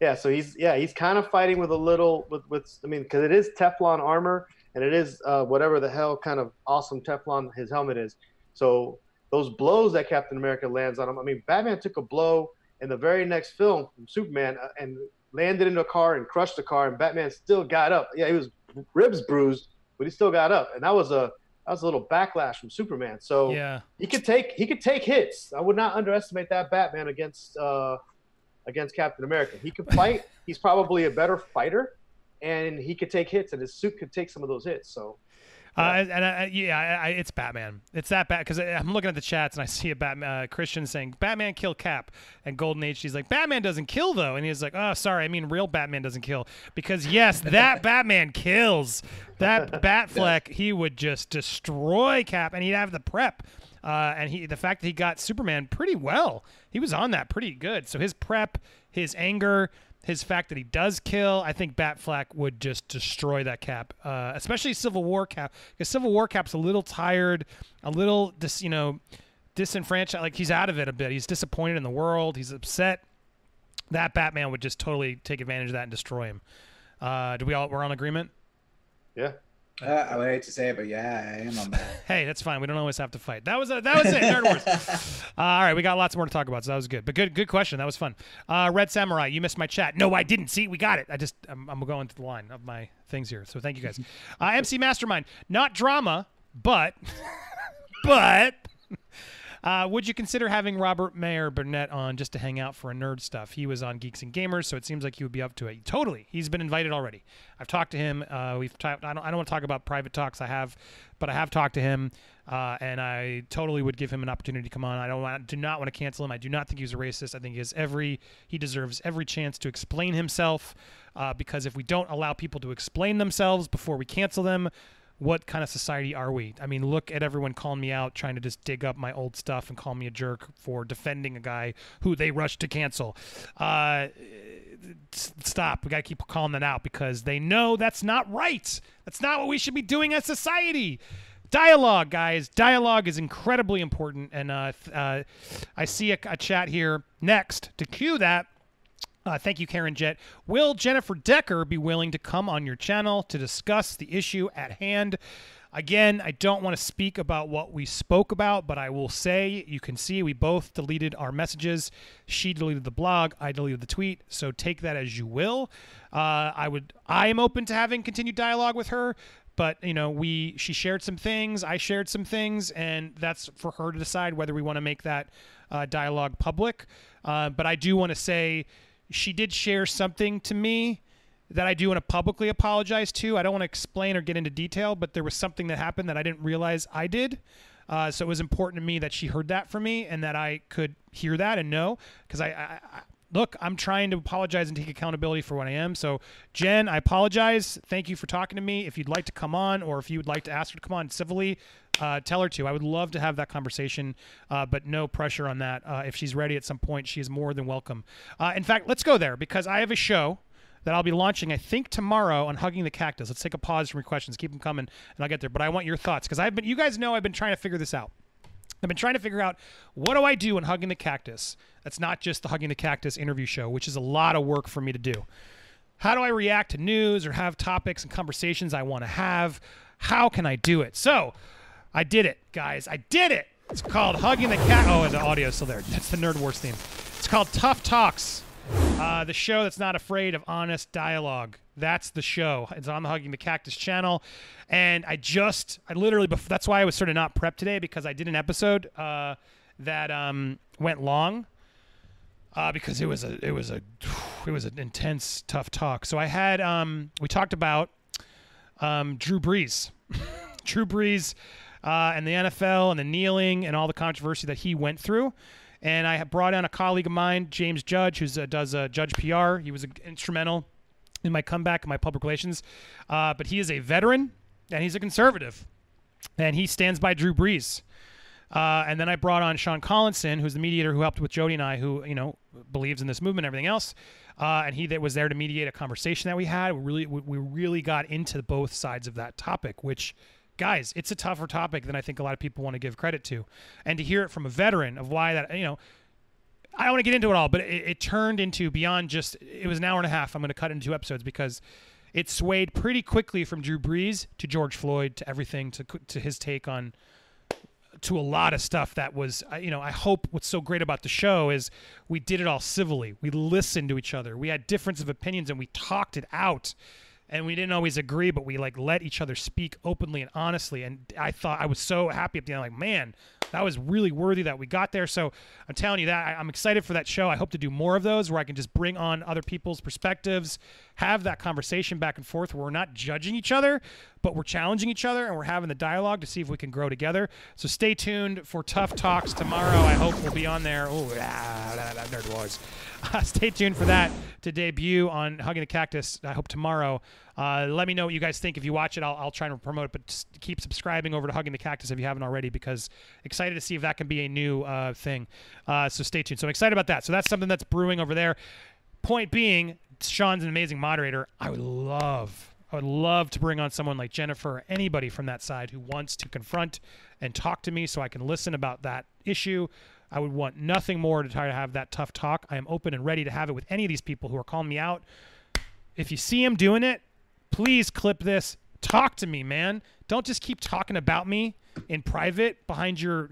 Yeah, so he's yeah he's kind of fighting with a little with with I mean because it is Teflon armor and it is uh, whatever the hell kind of awesome Teflon his helmet is. So those blows that Captain America lands on him. I mean, Batman took a blow in the very next film from Superman uh, and landed into a car and crushed the car, and Batman still got up. Yeah, he was ribs bruised, but he still got up, and that was a that was a little backlash from Superman. So yeah, he could take he could take hits. I would not underestimate that Batman against uh, against Captain America. He could fight. He's probably a better fighter, and he could take hits, and his suit could take some of those hits. So Uh, and I, yeah, I, it's Batman. It's that bad because I'm looking at the chats and I see a Batman uh, Christian saying Batman kill Cap, and Golden Age he's like Batman doesn't kill though, and he's like, oh sorry, I mean real Batman doesn't kill because yes, that Batman kills. That Batfleck he would just destroy Cap, and he'd have the prep. Uh, and he, the fact that he got Superman pretty well, he was on that pretty good. So his prep, his anger, his fact that he does kill, I think Batfleck would just destroy that cap, uh, especially Civil War cap, because Civil War cap's a little tired, a little dis, you know, disenfranchised. Like he's out of it a bit. He's disappointed in the world. He's upset. That Batman would just totally take advantage of that and destroy him. Uh, do we all we're on agreement? Yeah. Uh, I would hate to say it, but yeah, I am on that. hey, that's fine. We don't always have to fight. That was a, that was it. Nerd Wars. Uh, all right, we got lots more to talk about, so that was good. But good good question. That was fun. Uh, Red Samurai, you missed my chat. No, I didn't. See, we got it. I just I'm, I'm going to the line of my things here. So thank you guys. Uh, MC Mastermind, not drama, but but uh, would you consider having Robert Meyer Burnett on just to hang out for a nerd stuff? He was on Geeks and Gamers, so it seems like he would be up to it. Totally, he's been invited already. I've talked to him. Uh, we've. I don't. I don't want to talk about private talks. I have, but I have talked to him, uh, and I totally would give him an opportunity to come on. I don't want. Do not want to cancel him. I do not think he's a racist. I think he has every. He deserves every chance to explain himself, uh, because if we don't allow people to explain themselves before we cancel them, what kind of society are we? I mean, look at everyone calling me out, trying to just dig up my old stuff and call me a jerk for defending a guy who they rushed to cancel. Uh, stop. We got to keep calling that out because they know that's not right. That's not what we should be doing as society. Dialogue, guys. Dialogue is incredibly important. And uh, uh, I see a, a chat here next to cue that. Uh, thank you, Karen Jett. Will Jennifer Decker be willing to come on your channel to discuss the issue at hand? Again, I don't want to speak about what we spoke about, but I will say you can see we both deleted our messages. She deleted the blog, I deleted the tweet. So take that as you will. Uh, I would, I am open to having continued dialogue with her, but you know, we she shared some things, I shared some things, and that's for her to decide whether we want to make that uh, dialogue public. Uh, but I do want to say she did share something to me that I do want to publicly apologize to. I don't want to explain or get into detail, but there was something that happened that I didn't realize I did. Uh, so it was important to me that she heard that from me and that I could hear that and know because I, I, I look, I'm trying to apologize and take accountability for what I am. So, Jen, I apologize. Thank you for talking to me. If you'd like to come on, or if you would like to ask her to come on civilly, uh, tell her to. I would love to have that conversation, uh, but no pressure on that. Uh, if she's ready at some point, she is more than welcome. Uh, in fact, let's go there because I have a show that I'll be launching, I think, tomorrow on hugging the cactus. Let's take a pause from your questions. Keep them coming, and I'll get there. But I want your thoughts because I've been. You guys know I've been trying to figure this out. I've been trying to figure out what do I do in Hugging the Cactus. That's not just the Hugging the Cactus interview show, which is a lot of work for me to do. How do I react to news or have topics and conversations I want to have? How can I do it? So, I did it, guys. I did it. It's called Hugging the Cat. Oh, the audio's still there. That's the Nerd Wars theme. It's called Tough Talks. Uh, the show that's not afraid of honest dialogue. That's the show. It's on the Hugging the Cactus channel. And I just, I literally, that's why I was sort of not prepped today because I did an episode uh, that um, went long uh, because it was a, it was a, it was an intense, tough talk. So I had, um, we talked about um, Drew Brees. Drew Brees uh, and the NFL and the kneeling and all the controversy that he went through. And I brought on a colleague of mine, James Judge, who uh, does uh, Judge PR. He was instrumental in my comeback and my public relations. Uh, but he is a veteran and he's a conservative, and he stands by Drew Brees. Uh, and then I brought on Sean Collinson, who's the mediator who helped with Jody and I, who you know believes in this movement and everything else. Uh, and he that was there to mediate a conversation that we had. We really we really got into both sides of that topic, which guys, it's a tougher topic than I think a lot of people want to give credit to. And to hear it from a veteran of why that, you know, I don't want to get into it all, but it, it, turned into beyond just, it was an hour and a half. I'm going to cut into two episodes because it swayed pretty quickly from Drew Brees to George Floyd to everything to, to his take on, to a lot of stuff that was, you know, I hope what's so great about the show is we did it all civilly. We listened to each other. We had difference of opinions and we talked it out and we didn't always agree, but we like let each other speak openly and honestly. And I thought I was so happy at the end, like, man, that was really worthy that we got there. So I'm telling you that I, I'm excited for that show. I hope to do more of those where I can just bring on other people's perspectives, have that conversation back and forth where we're not judging each other, but we're challenging each other and we're having the dialogue to see if we can grow together. So stay tuned for Tough Talks tomorrow. I hope we'll be on there. Oh, ah, Nerd Wars. Uh, stay tuned for that to debut on Hugging the Cactus. I hope tomorrow. Uh, let me know what you guys think. If you watch it, I'll, I'll try and promote it. But keep subscribing over to Hugging the Cactus if you haven't already, because excited to see if that can be a new uh, thing. Uh, so stay tuned. So I'm excited about that. So that's something that's brewing over there. Point being, Sean's an amazing moderator. I would love, I would love to bring on someone like Jennifer or anybody from that side who wants to confront and talk to me so I can listen about that issue. I would want nothing more to try to have that tough talk. I am open and ready to have it with any of these people who are calling me out. If you see him doing it, please clip this. Talk to me, man. Don't just keep talking about me in private behind your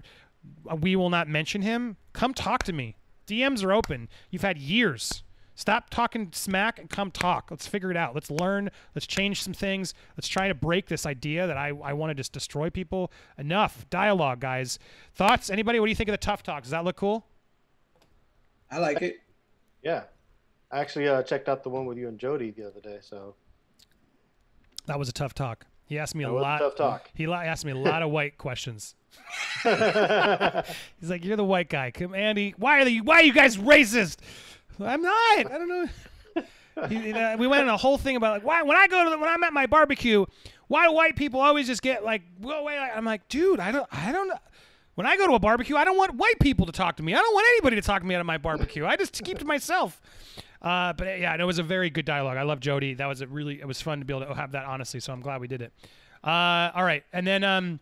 we will not mention him. Come talk to me. DMs are open. You've had years. Stop talking smack and come talk. Let's figure it out. Let's learn. Let's change some things. Let's try to break this idea that I, I want to just destroy people. Enough dialogue, guys. Thoughts? Anybody? What do you think of the tough talk? Does that look cool? I like it. Yeah, I actually uh, checked out the one with you and Jody the other day. So That was a tough talk. He asked me That a was a lot. tough talk. He asked me a lot of white questions. He's like, "You're the white guy, come, Andy. Why are the Why are you guys racist?" I'm not. I don't know. He- uh, we went in a whole thing about like why when I go to the, when I'm at my barbecue, why do white people always just get like go away? I'm like, dude, I don't, I don't know. When I go to a barbecue, I don't want white people to talk to me. I don't want anybody to talk to me at my barbecue. I just keep to myself. Uh, but yeah, it was a very good dialogue. I love Jody. That was a really, it was fun to be able to have that honestly. So I'm glad we did it. Uh, all right, and then um,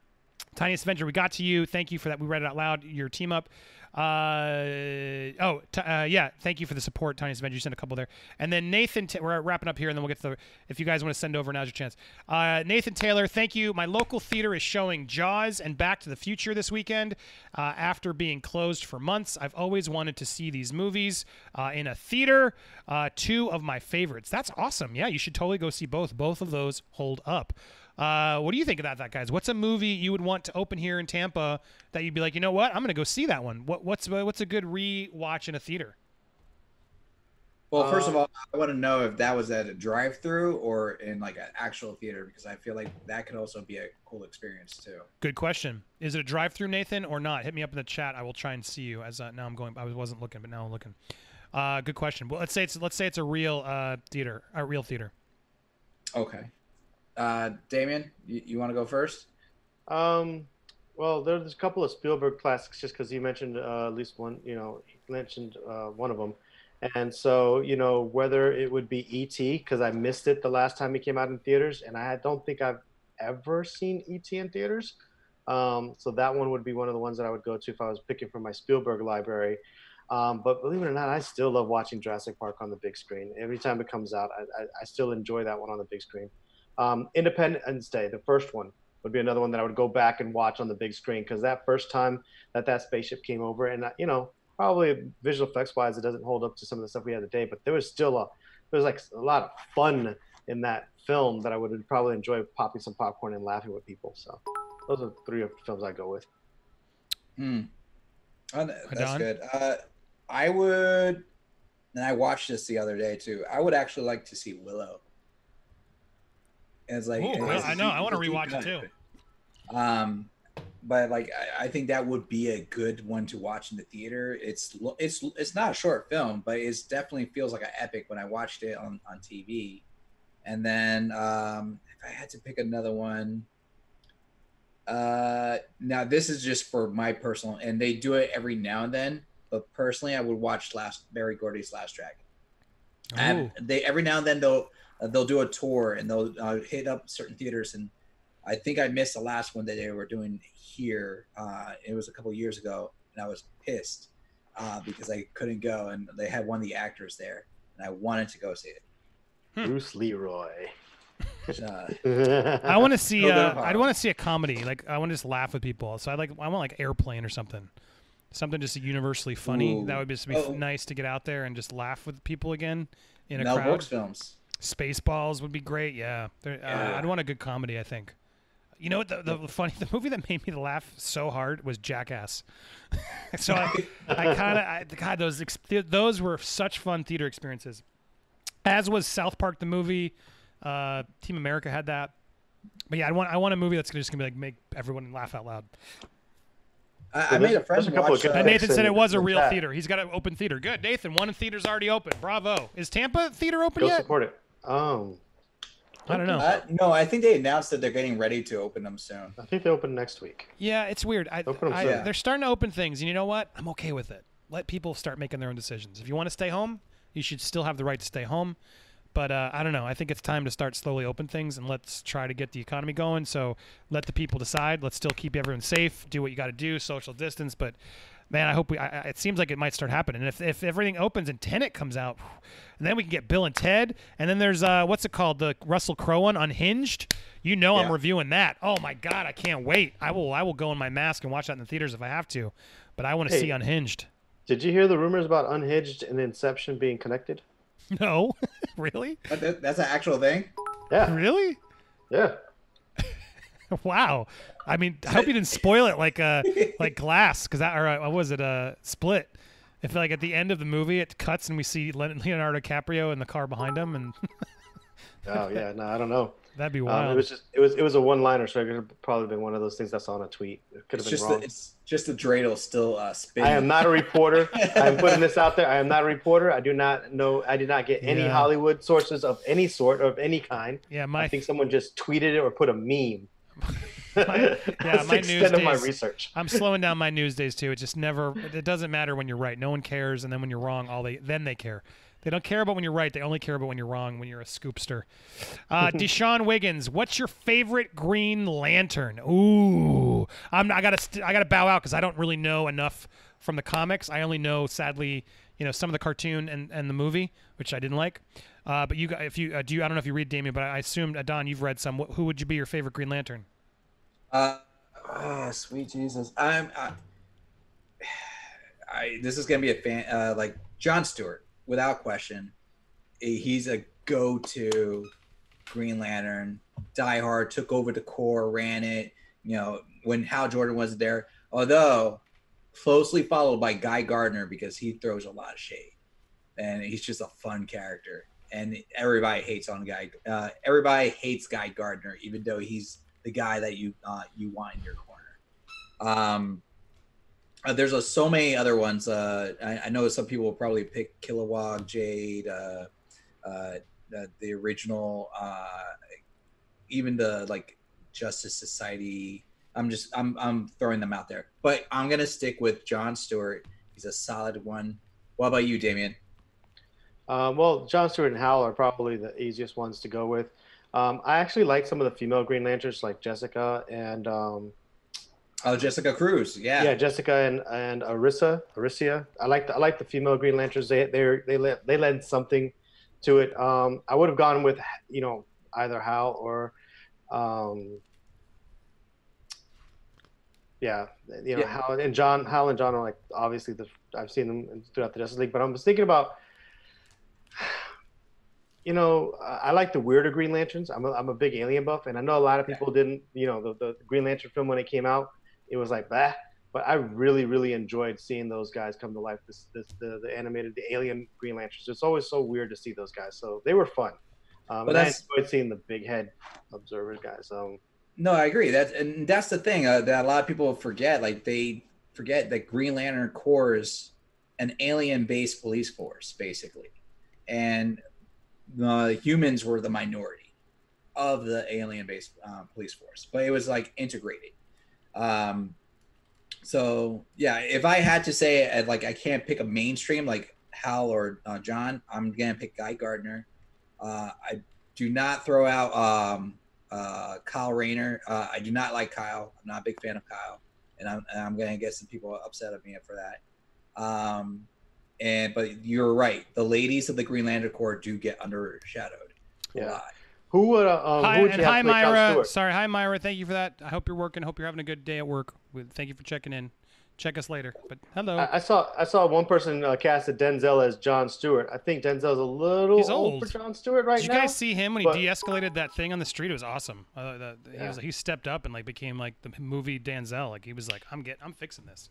Tiniest Avenger, we got to you. Thank you for that. We read it out loud. Your team up. Uh, oh, t- uh, yeah. Thank you for the support, Tiniest Avenger. You sent a couple there. And then Nathan, we're wrapping up here, and then we'll get to the. If you guys want to send over, now's your chance. Uh, Nathan Taylor, thank you. My local theater is showing Jaws and Back to the Future this weekend. Uh, after being closed for months, I've always wanted to see these movies uh, in a theater. Uh, two of my favorites. That's awesome. Yeah, you should totally go see both. Both of those hold up. Uh, what do you think about that, guys? What's a movie you would want to open here in Tampa that you'd be like, you know what, I'm going to go see that one. What, what's what's a good re-watch in a theater? Well, first of Um, all, I want to know if that was at a drive-through or in like an actual theater because I feel like that could also be a cool experience too. Good question. Is it a drive-through, Nathan, or not? Hit me up in the chat. I will try and see you. As uh, now I'm going. I wasn't looking, but now I'm looking. Uh, good question. Well, let's say it's let's say it's a real uh, theater, a real theater. Okay. Uh, Damien, you, you want to go first? Um, well, there's a couple of Spielberg classics just because you mentioned uh, at least one. You know, he mentioned uh, one of them, and so you know whether it would be E.T. because I missed it the last time it came out in theaters, and I don't think I've ever seen E.T. in theaters. Um, so that one would be one of the ones that I would go to if I was picking from my Spielberg library. Um, but believe it or not, I still love watching Jurassic Park on the big screen. Every time it comes out, I, I, I still enjoy that one on the big screen. Um, Independence Day, the first one, would be another one that I would go back and watch on the big screen because that first time that that spaceship came over, and uh, you know, probably visual effects wise, it doesn't hold up to some of the stuff we had today, but there was still a there was like a lot of fun in that film that I would probably enjoy popping some popcorn and laughing with people. So those are three of the films I go with. Hmm. Oh, that's Adon? good. Uh, I would, and I watched this the other day too. I would actually like to see Willow. And It's like Ooh, it's well, a I know. I it's a rewatch it too. Um, but like I, I think that would be a good one to watch in the theater. It's it's it's not a short film, but it's definitely feels like an epic when I watched it on on TV. And then um, if I had to pick another one, uh, now this is just for my personal, and they do it every now and then. But personally, I would watch Last Berry Gordy's Last Dragon. Have- they every now and then they'll uh, they'll do a tour and they'll uh, hit up certain theaters and I think I missed the last one that they were doing here. Uh, it was a couple years ago and I was pissed uh, because I couldn't go and they had one of the actors there and I wanted to go see it. Hmm. Bruce Leroy. Uh, I want to see. No, Uh, I'd want to see a comedy. Like I want to just laugh with people. So I like. I want like airplane or something. Something just universally funny. Ooh. That would just be Oh. nice to get out there and just laugh with people again in a Mel crowd. Brooks films. Spaceballs would be great. Yeah, There- uh, Yeah. I'd want a good comedy. I think. You know what? The, the funny, the movie that made me laugh so hard was Jackass. so I, I kind of, I, God, those ex- those were such fun theater experiences. As was South Park the movie. Uh, Team America had that. But yeah, I want I want a movie that's just gonna be like make everyone laugh out loud. I, I made a friend a couple watch. of good uh, Nathan said it was a real chat. theater. He's got an open theater. Good, Nathan. One theater's already open. Bravo. Is Tampa theater open Go yet? support it. Um, I don't know. uh, no, I think they announced that they're getting ready to open them soon. I think they open next week. Yeah, it's weird. I, Open 'em I- soon. they're starting to open things, and you know what? I'm okay with it. Let people start making their own decisions. If you want to stay home, you should still have the right to stay home. But uh, I don't know. I think it's time to start slowly open things, and let's try to get the economy going. So let the people decide. Let's still keep everyone safe. Do what you got to do, social distance. But man, I hope we. I, I- it seems like it might start happening. And if if everything opens and Tenet comes out, and then we can get Bill and Ted, and then there's uh, what's it called, the Russell Crowe one, Unhinged. You know I'm reviewing that. Oh my god, I can't wait. I will I will go in my mask and watch that in the theaters if I have to. But I want to Hey. see Unhinged. Did you hear the rumors about Unhinged and Inception being connected? No, really, that, that's an actual thing. Yeah, really. yeah. Wow. I mean, I hope you didn't spoil it like uh like Glass, because that or uh, what was it? Uh, Split. If like at the end of the movie it cuts and we see Leonardo DiCaprio in the car behind him, and Oh yeah. No, I don't know. that'd be Um, wild. it was just it was it was a one liner, so it could have probably been one of those things that's on a tweet. It could It's have been just wrong. the, it's just the dreidel still uh, spinning. I am not a reporter. I'm putting this out there. I am not a reporter. I do not know. I did not get any Yeah. Hollywood sources of any sort or of any kind. yeah, my I think someone just tweeted it or put a meme. My- yeah, my news of my days- research. I'm slowing down my news days too. It just never. It doesn't matter when you're right. No one cares, and then when you're wrong, all they then they care. They don't care about when you're right. They only care about when you're wrong. When you're a scoopster. Uh, Deshaun Wiggins, what's your favorite Green Lantern? Ooh, I'm. I gotta. St- I gotta bow out because I don't really know enough from the comics. I only know, sadly, you know, some of the cartoon and, and the movie, which I didn't like. Uh, but you, if you uh, do, you, I don't know if you read Damien, but I assumed uh, Don, you've read some. Wh- Who would you be your favorite Green Lantern? Uh, oh, sweet Jesus. I'm. I, I this is gonna be a fan. Uh, like John Stewart, without question. He's a go-to Green Lantern. Die Hard took over the Corps, ran it. You know when Hal Jordan wasn't there. Although closely followed by Guy Gardner because he throws a lot of shade, and he's just a fun character. And everybody hates on Guy. Uh, everybody hates Guy Gardner, even though he's the guy that you uh, you want in your corner. Um, uh, there's uh, so many other ones. Uh, I, I know some people will probably pick Kilowog, Jade, uh, uh, the, the original, uh, even the like Justice Society. I'm just I'm I'm throwing them out there, but I'm gonna stick with John Stewart. He's a solid one. What about you, Damien? Um, well, John Stewart and Hal are probably the easiest ones to go with. Um, I actually like some of the female Green Lanterns, like Jessica and um, Oh, Jessica Cruz. Yeah. yeah, Jessica and and Arissa, Aricia. I like the, I like the female Green Lanterns. They they they lend, they lend something to it. Um, I would have gone with you know either Hal or um, yeah, you know Yeah. Hal and John. Hal and John are like obviously the I've seen them throughout the Justice League, but I was thinking about. You know, I like the weirder Green Lanterns. I'm a, I'm a big alien buff, and I know a lot of people didn't. You know, the, the Green Lantern film when it came out, it was like that. But I really, really enjoyed seeing those guys come to life. This, this the, the animated, the alien Green Lanterns. It's always so weird to see those guys. So they were fun. Um, But and I enjoyed seeing the big head observers guys. Um, No, I agree. That's and that's the thing uh, that a lot of people forget. Like they forget that Green Lantern Corps is an alien-based police force, basically, and the humans were the minority of the alien-based uh, police force. But it was like integrated. Um, so yeah, if I had to say, uh, like, I can't pick a mainstream like Hal or uh, John, I'm gonna pick Guy Gardner. Uh, I do not throw out um, uh, Kyle Rayner. Uh, I do not like Kyle. I'm not a big fan of Kyle, and I'm, and I'm gonna get some people upset at me for that. Um, and but you're right. The ladies of the Green Lantern Corps do get undershadowed. Yeah. lot. who would uh, um, Hi, who would and hi, Myra. Sorry, hi, Myra. Thank you for that. I hope you're working. Hope you're having a good day at work. Thank you for checking in. Check us later. But hello. I, I saw I saw one person uh, casted Denzel as John Stewart. I think Denzel's a little He's old. old. for John Stewart right now. Did you now. guys see him when but- he de-escalated that thing on the street? It was awesome. Uh, the, he Yeah. was he stepped up and like became like the movie Denzel. Like he was like, I'm getting, I'm fixing this.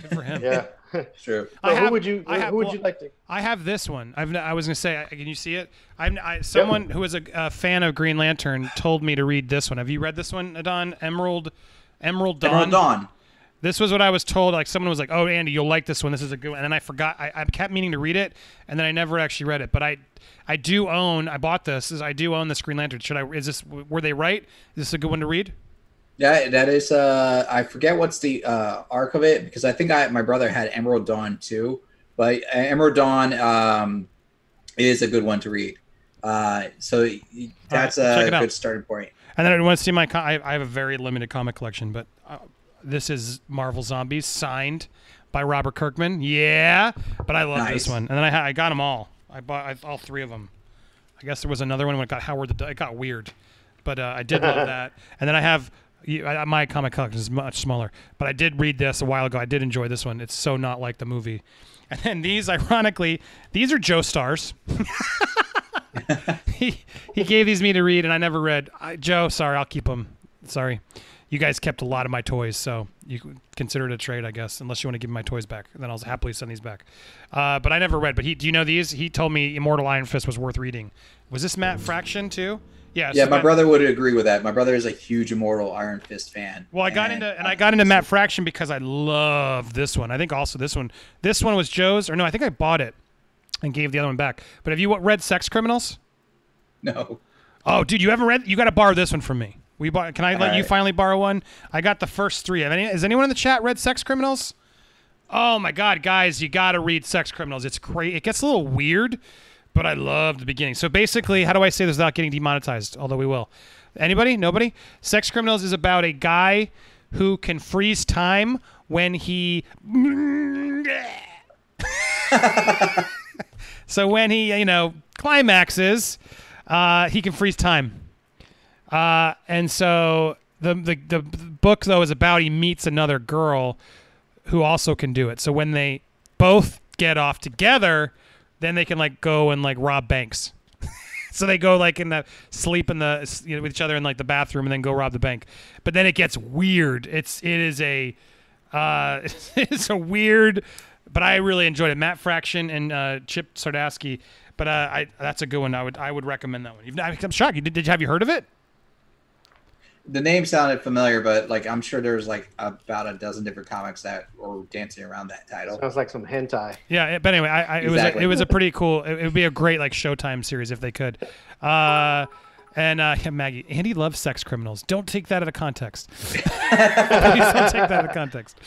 Good for him. Yeah. True. I So have- who would you I have- who would well, you like to? I have this one. I've n- I was gonna say, can you see it? I'm I, someone who is a, a fan of Green Lantern told me to read this one. Have you read this one, Adon? Emerald, Emerald Dawn. Emerald Dawn. This was what I was told. Like someone was like, "Oh, Andy, you'll like this one. This is a good one." And then I forgot. I, I kept meaning to read it, and then I never actually read it. But I, I do own. I bought this. Is I do own this Green Lantern. Should I? Is this? Were they right? Is this a good one to read? Yeah, that is. Uh, I forget what's the uh, arc of it because I think I my brother had Emerald Dawn too, but Emerald Dawn um, is a good one to read. Uh, so that's check a out. good starting point. And then I want to see my. I, I have a very limited comic collection, but uh, this is Marvel Zombies signed by Robert Kirkman. Yeah, but I love this one. And then I ha- I got them all. I bought I, all three of them. I guess there was another one when it got Howard the It got weird, but uh, I did love that. And then I have. My comic collection is much smaller, but I did read this a while ago. I did enjoy this one. It's so not like the movie. And then these, ironically, these are Joe Stars. he he gave these me to read, and I never read. I, Joe, sorry, I'll keep them. Sorry, you guys kept a lot of my toys, so you consider it a trade, I guess. Unless you want to give my toys back, then I'll happily send these back. Uh, but I never read. But he, do you know these? He told me Immortal Iron Fist was worth reading. Was this Matt Fraction too? Yeah. Yeah, so my Matt- brother would agree with that. My brother is a huge Immortal Iron Fist fan. Well, I got into and I got into Matt Fraction because I love this one. I think also this one. This one was Joe's, or no? I think I bought it and gave the other one back. But have you read Sex Criminals? no. Oh, dude, you haven't read? You got to borrow this one from me. We bought. Can I let you finally borrow one? I got the first three. Have any, has anyone in the chat read Sex Criminals? Oh my God, guys, you got to read Sex Criminals. It's great. It gets a little weird, but I love the beginning. So basically, how do I say this without getting demonetized? Although we will. Anybody? Nobody? Sex Criminals is about a guy who can freeze time when he. so when he, you know, climaxes, uh, he can freeze time. Uh, and so the, the the book though is about he meets another girl who also can do it. So when they both get off together, then they can like go and like rob banks. so they go like in the sleep in the you know, with each other in like the bathroom and then go rob the bank. But then it gets weird. It's it is a uh, it's a weird, but I really enjoyed it. Matt Fraction and uh, Chip Zdarsky. But uh, I that's a good one. I would I would recommend that one. You've, I'm shocked. Did, did you have you heard of it? The name sounded familiar, but like I'm sure there's like about a dozen different comics that were dancing around that title. Sounds like some hentai. Yeah, it- but anyway, I, I, it was a, it was a pretty cool. It, it would be a great like Showtime series if they could. Uh, and uh, yeah, Maggie, Andy loves sex criminals. Don't take that out of context. Please don't take that out of context.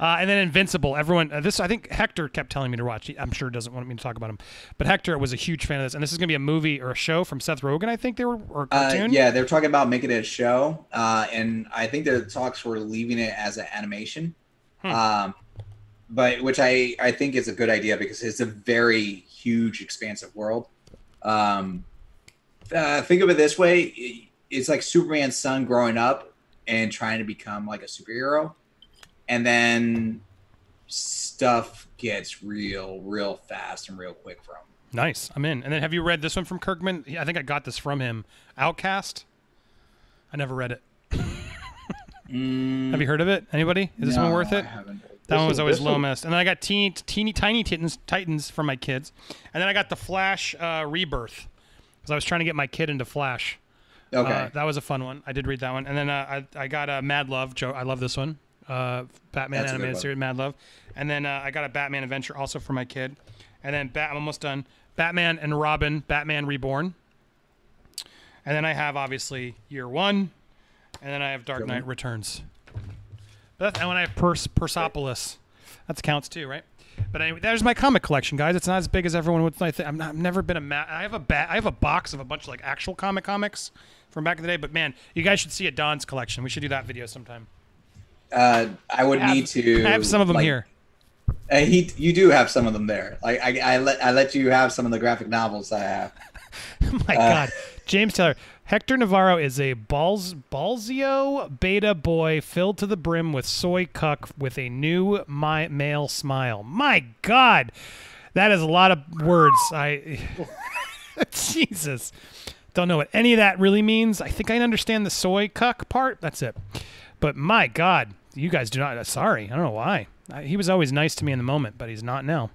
Uh, and then Invincible. Everyone, uh, this I think Hector kept telling me to watch. He, I'm sure doesn't want me to talk about him, but Hector was a huge fan of this. And this is going to be a movie or a show from Seth Rogen. I think they were or a Uh, yeah, they're talking about making it a show, uh, and I think the talks were leaving it as an animation, Hmm. um, but which I I think is a good idea because it's a very huge, expansive world. Um, uh, think of it this way: it- it's like Superman's son growing up and trying to become like a superhero, and then stuff gets real, real fast and real quick for him. Nice. I'm in. And then have you read this one from Kirkman? I think I got this from him. Outcast. I never read it. Mm, Have you heard of it? Anybody? Is this one no, worth I it? haven't. That one was always this low one- mist. And then I got teeny, teeny, tiny titans, titans for my kids. And then I got the Flash uh, Rebirth because I was trying to get my kid into Flash. Okay. Uh, that was a fun one. I did read that one. And then uh, I, I got uh, Mad Love. Joe, I love this one. Uh, Batman That's animated series, Mad Love. And then uh, I got a Batman Adventure also for my kid. And then Bat- I'm almost done. Batman and Robin, Batman Reborn. And then I have obviously Year One. And then I have Dark Knight. Returns. But and when I have Pers- Persepolis, that counts too, right? But anyway, there's my comic collection, guys. It's not as big as everyone would think. I'm not, I've never been a ma- I have a ba- I have a box of a bunch of like actual comic comics from back in the day. But man, you guys should see a Don's collection. We should do that video sometime. Uh, I would have, need to. I have some of them like, here. Uh, he, you do have some of them there. Like I, I let I let you have some of the graphic novels I have. my uh, God, James Taylor. Hector Navarro is a balls Balzio beta boy filled to the brim with soy cuck with a new my male smile. My God, that is a lot of words. I Jesus don't know what any of that really means. I think I understand the soy cuck part. That's it. But my God, you guys do not. Sorry, I don't know why. He was always nice to me in the moment, but he's not now.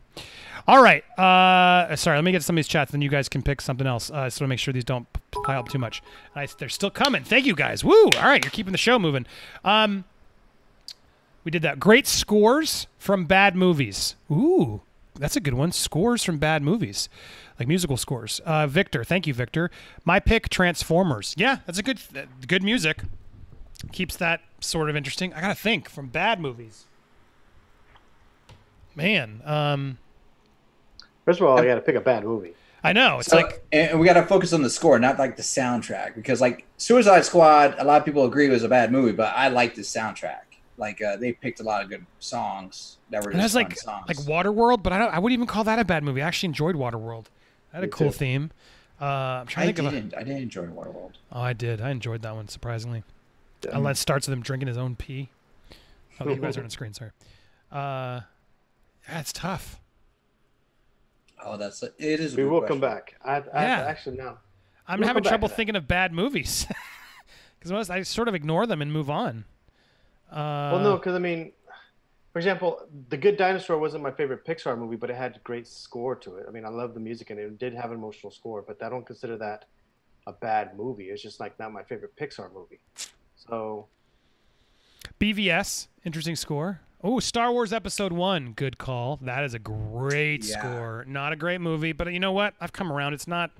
All right. Uh, sorry, let me get some of these chats, then you guys can pick something else. Uh, so to make sure these don't pile up too much. I, they're still coming. Thank you guys. Woo! All right, you're keeping the show moving. Um, we did that. Great scores from bad movies. Ooh, that's a good one. Scores from bad movies, like musical scores. Uh, Victor, thank you, Victor. My pick, Transformers. Yeah, that's a good, uh, good music. Keeps that sort of interesting. I gotta think from bad movies. Man, um, First of all, I got to pick a bad movie. I know it's So- like and we got to focus on the score, not like the soundtrack, because like Suicide Squad, a lot of people agree was a bad movie, but I like the soundtrack. Like uh, they picked a lot of good songs that were And just that's fun like songs. like Waterworld, but I don't. I wouldn't even call that a bad movie. I actually enjoyed Waterworld. That had a cool too. theme. Uh, I'm trying I to think didn't. I didn't enjoy Waterworld. oh, I did. I enjoyed that one surprisingly. Yeah. And that starts with him drinking his own pee. Oh, you guys are on the screen. Sorry. Uh, yeah, tough. Oh, that's it. Is. a We good will come back. I, I Yeah. actually no. I'm We'll having trouble thinking of bad movies because most I sort of ignore them and move on. Uh, Well, no, because I mean, for example, The Good Dinosaur wasn't my favorite Pixar movie, but it had a great score to it. I mean, I love the music and it did have an emotional score, but I don't consider that a bad movie. It's just like not my favorite Pixar movie. So BVS, interesting score. Oh, Star Wars Episode One, good call. That is a great Yeah. score. Not a great movie, but you know what? I've come around. It's not.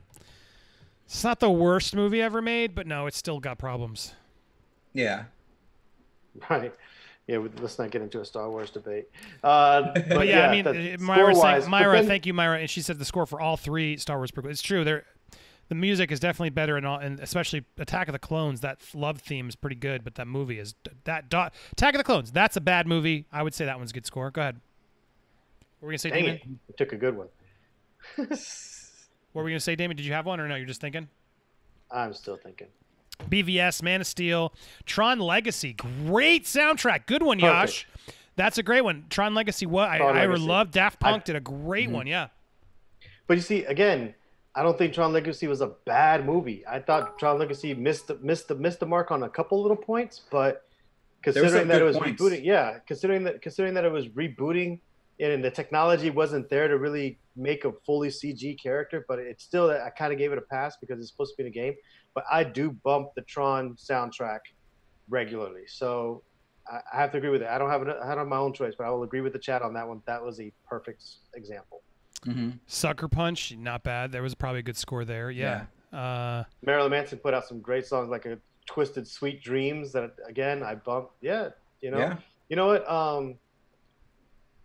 It's not the worst movie ever made, but no, it's still got problems. Yeah. right, yeah. Let's not get into a Star Wars debate. Uh, but, But yeah, I mean, Myra, score-wise- saying, Myra, then- thank you, Myra, and she said the score for all three Star Wars prequels. It's true. There, the music is definitely better, and all, and especially Attack of the Clones. That love theme is pretty good, but that movie is that do, Attack of the Clones. That's a bad movie. I would say that one's a good score. Go ahead. What were we gonna say, Dang Damon? it, took a good one. What were we gonna say, Damon? Did you have one or no? You're just thinking. I'm still thinking. BVS, Man of Steel, Tron Legacy, great soundtrack, good one, Perfect. Yash. That's a great one. Tron Legacy. What I, Tron I Legacy. love. Daft Punk I- did a great mm-hmm. one. Yeah. But you see, again, I don't think Tron Legacy was a bad movie. I thought Tron Legacy missed the, missed the, missed the mark on a couple little points, but considering that it was points. rebooting, yeah, considering that considering that it was rebooting and the technology wasn't there to really make a fully CG character, but it still I kind of gave it a pass because it's supposed to be in a game. But I do bump the Tron soundtrack regularly, so I, I have to agree with it. I don't have it. I don't have my own choice, but I will agree with the chat on that one. That was a perfect example. Hmm Sucker Punch, not bad. There was probably a good score there. Yeah. Uh, Marilyn Manson put out some great songs like a Twisted Sweet Dreams that again I bumped. Yeah, you know. Yeah. You know what? Um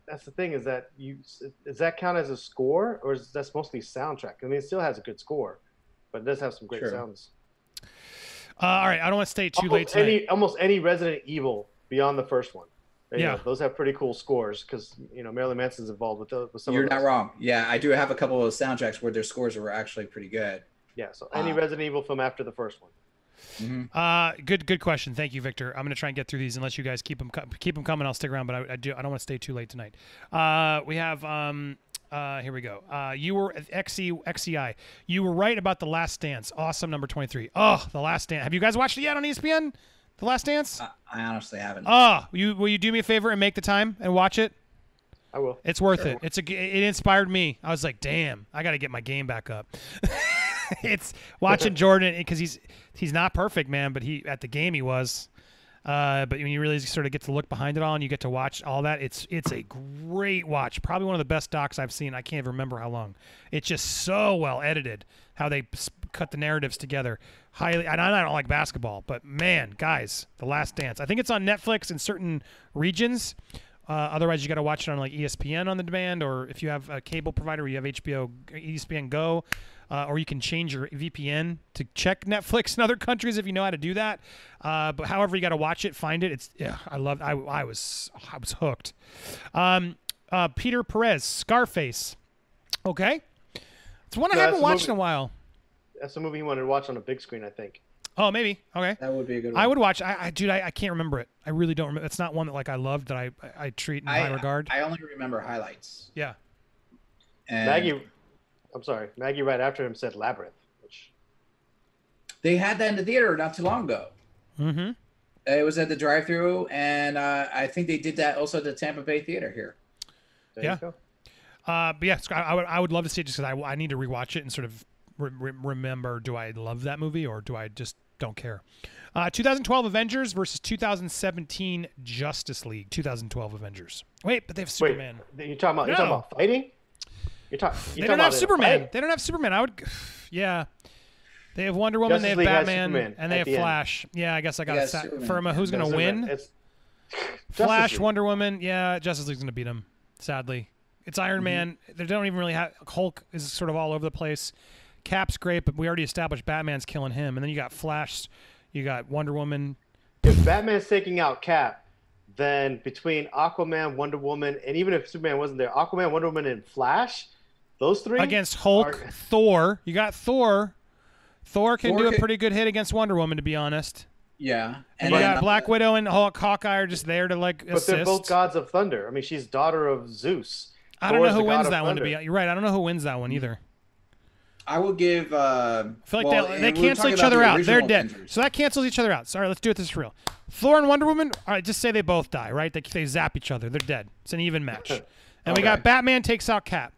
that's the thing is that you does that count as a score or is that's mostly soundtrack? I mean it still has a good score, but it does have some great Sure. sounds. uh, all right. I don't want to stay too late Almost tonight. any almost any Resident Evil beyond the first one. You Yeah. know, those have pretty cool scores because you know Marilyn Manson's involved with those. With some You're of not wrong. Yeah, I do have a couple of soundtracks where their scores were actually pretty good. Yeah, so any Uh, Resident Evil film after the first one. hmm Uh, good, good question. Thank you, Victor. I'm gonna try and get through these unless you guys keep them keep them coming. I'll stick around, but I, I do I don't want to stay too late tonight. Uh, we have um. Uh, here we go. Uh, you were XE XEI. You were right about the Last Dance. Awesome, number twenty three. Oh, the Last Dance. Have you guys watched it yet on ESPN? The Last Dance. I, I honestly haven't. Oh, you will you do me a favor and make the time and watch it? I will. It's worth Sure. it. It's a It inspired me. I was like, damn, I got to get my game back up. it's watching Jordan because he's he's not perfect, man, but he at the game he was. Uh, but when you really sort of get to look behind it all and you get to watch all that, it's it's a great watch. Probably one of the best docs I've seen. I can't even remember how long. It's just so well edited how they cut the narratives together. Highly, and I don't like basketball, but man, guys, The Last Dance. I think it's on Netflix in certain regions. Uh, otherwise, you got to watch it on like ESPN on the demand, or if you have a cable provider, you have HBO, ESPN Go, uh, or you can change your VPN to check Netflix in other countries if you know how to do that. Uh, but however, you got to watch it, find it. It's yeah, I love. I I was I was hooked. Um, uh, Peter Perez, Scarface. Okay, it's one I No, haven't that's a watched in a while. that's a movie he wanted to watch on a big screen. I think. Oh, maybe. Okay. That would be a good one. I would watch. I, I dude, I, I can't remember it. I really don't remember. It's not one that like I loved that I I, I treat in high regard. I only remember highlights. yeah. And Maggie, I'm sorry, Maggie. Right after him said Labyrinth, which They had that in the theater not too long ago. Mm-hmm. It was at the drive-through, and uh, I think they did that also at the Tampa Bay Theater here. there Yeah. you go. Uh, but yeah, I, I would I would love to see it just because I, I need to rewatch it and sort of re- re- remember do I love that movie or do I just don't care. Uh, 2012 Avengers versus 2017 Justice League. 2012 Avengers. Wait, but they have Superman. Wait, you're talking about you're talking about fighting. You're, talk, you're they talking don't have about Superman. They don't have Superman. I would, yeah. They have Wonder Woman. Justice they have League Batman, Superman and they have the end. Flash. Yeah, I guess I got Yeah, it. Sa- Firma, who's gonna Superman. win? It's Flash, League. Wonder Woman. Yeah, Justice League's gonna beat him. Sadly, it's Iron Mm-hmm. Man. They don't even really have Hulk is sort of all over the place. Cap's great, but we already established Batman's killing him, and then you got Flash, you got Wonder Woman. If Batman's taking out Cap, then between Aquaman, Wonder Woman, and even if Superman wasn't there, Aquaman, Wonder Woman, and Flash, those three against Hulk, are- Thor. You got Thor. Thor can Thor do a can- pretty good hit against Wonder Woman, to be honest. Yeah, And, you then, got uh, Black Widow and Hulk, Hawkeye are just there to like But assist. they're both gods of thunder. I mean, she's daughter of Zeus. I don't Thor's know who wins of that one. To be you're right. I don't know who wins that one either. I will give. Uh, I feel like well, they, they cancel each other the out. They're dead. Avengers. So that cancels each other out. Sorry, let's do it this for real. Thor and Wonder Woman. All right, just say they both die. Right? They they zap each other. They're dead. It's an even match. And we got Batman takes out Cap.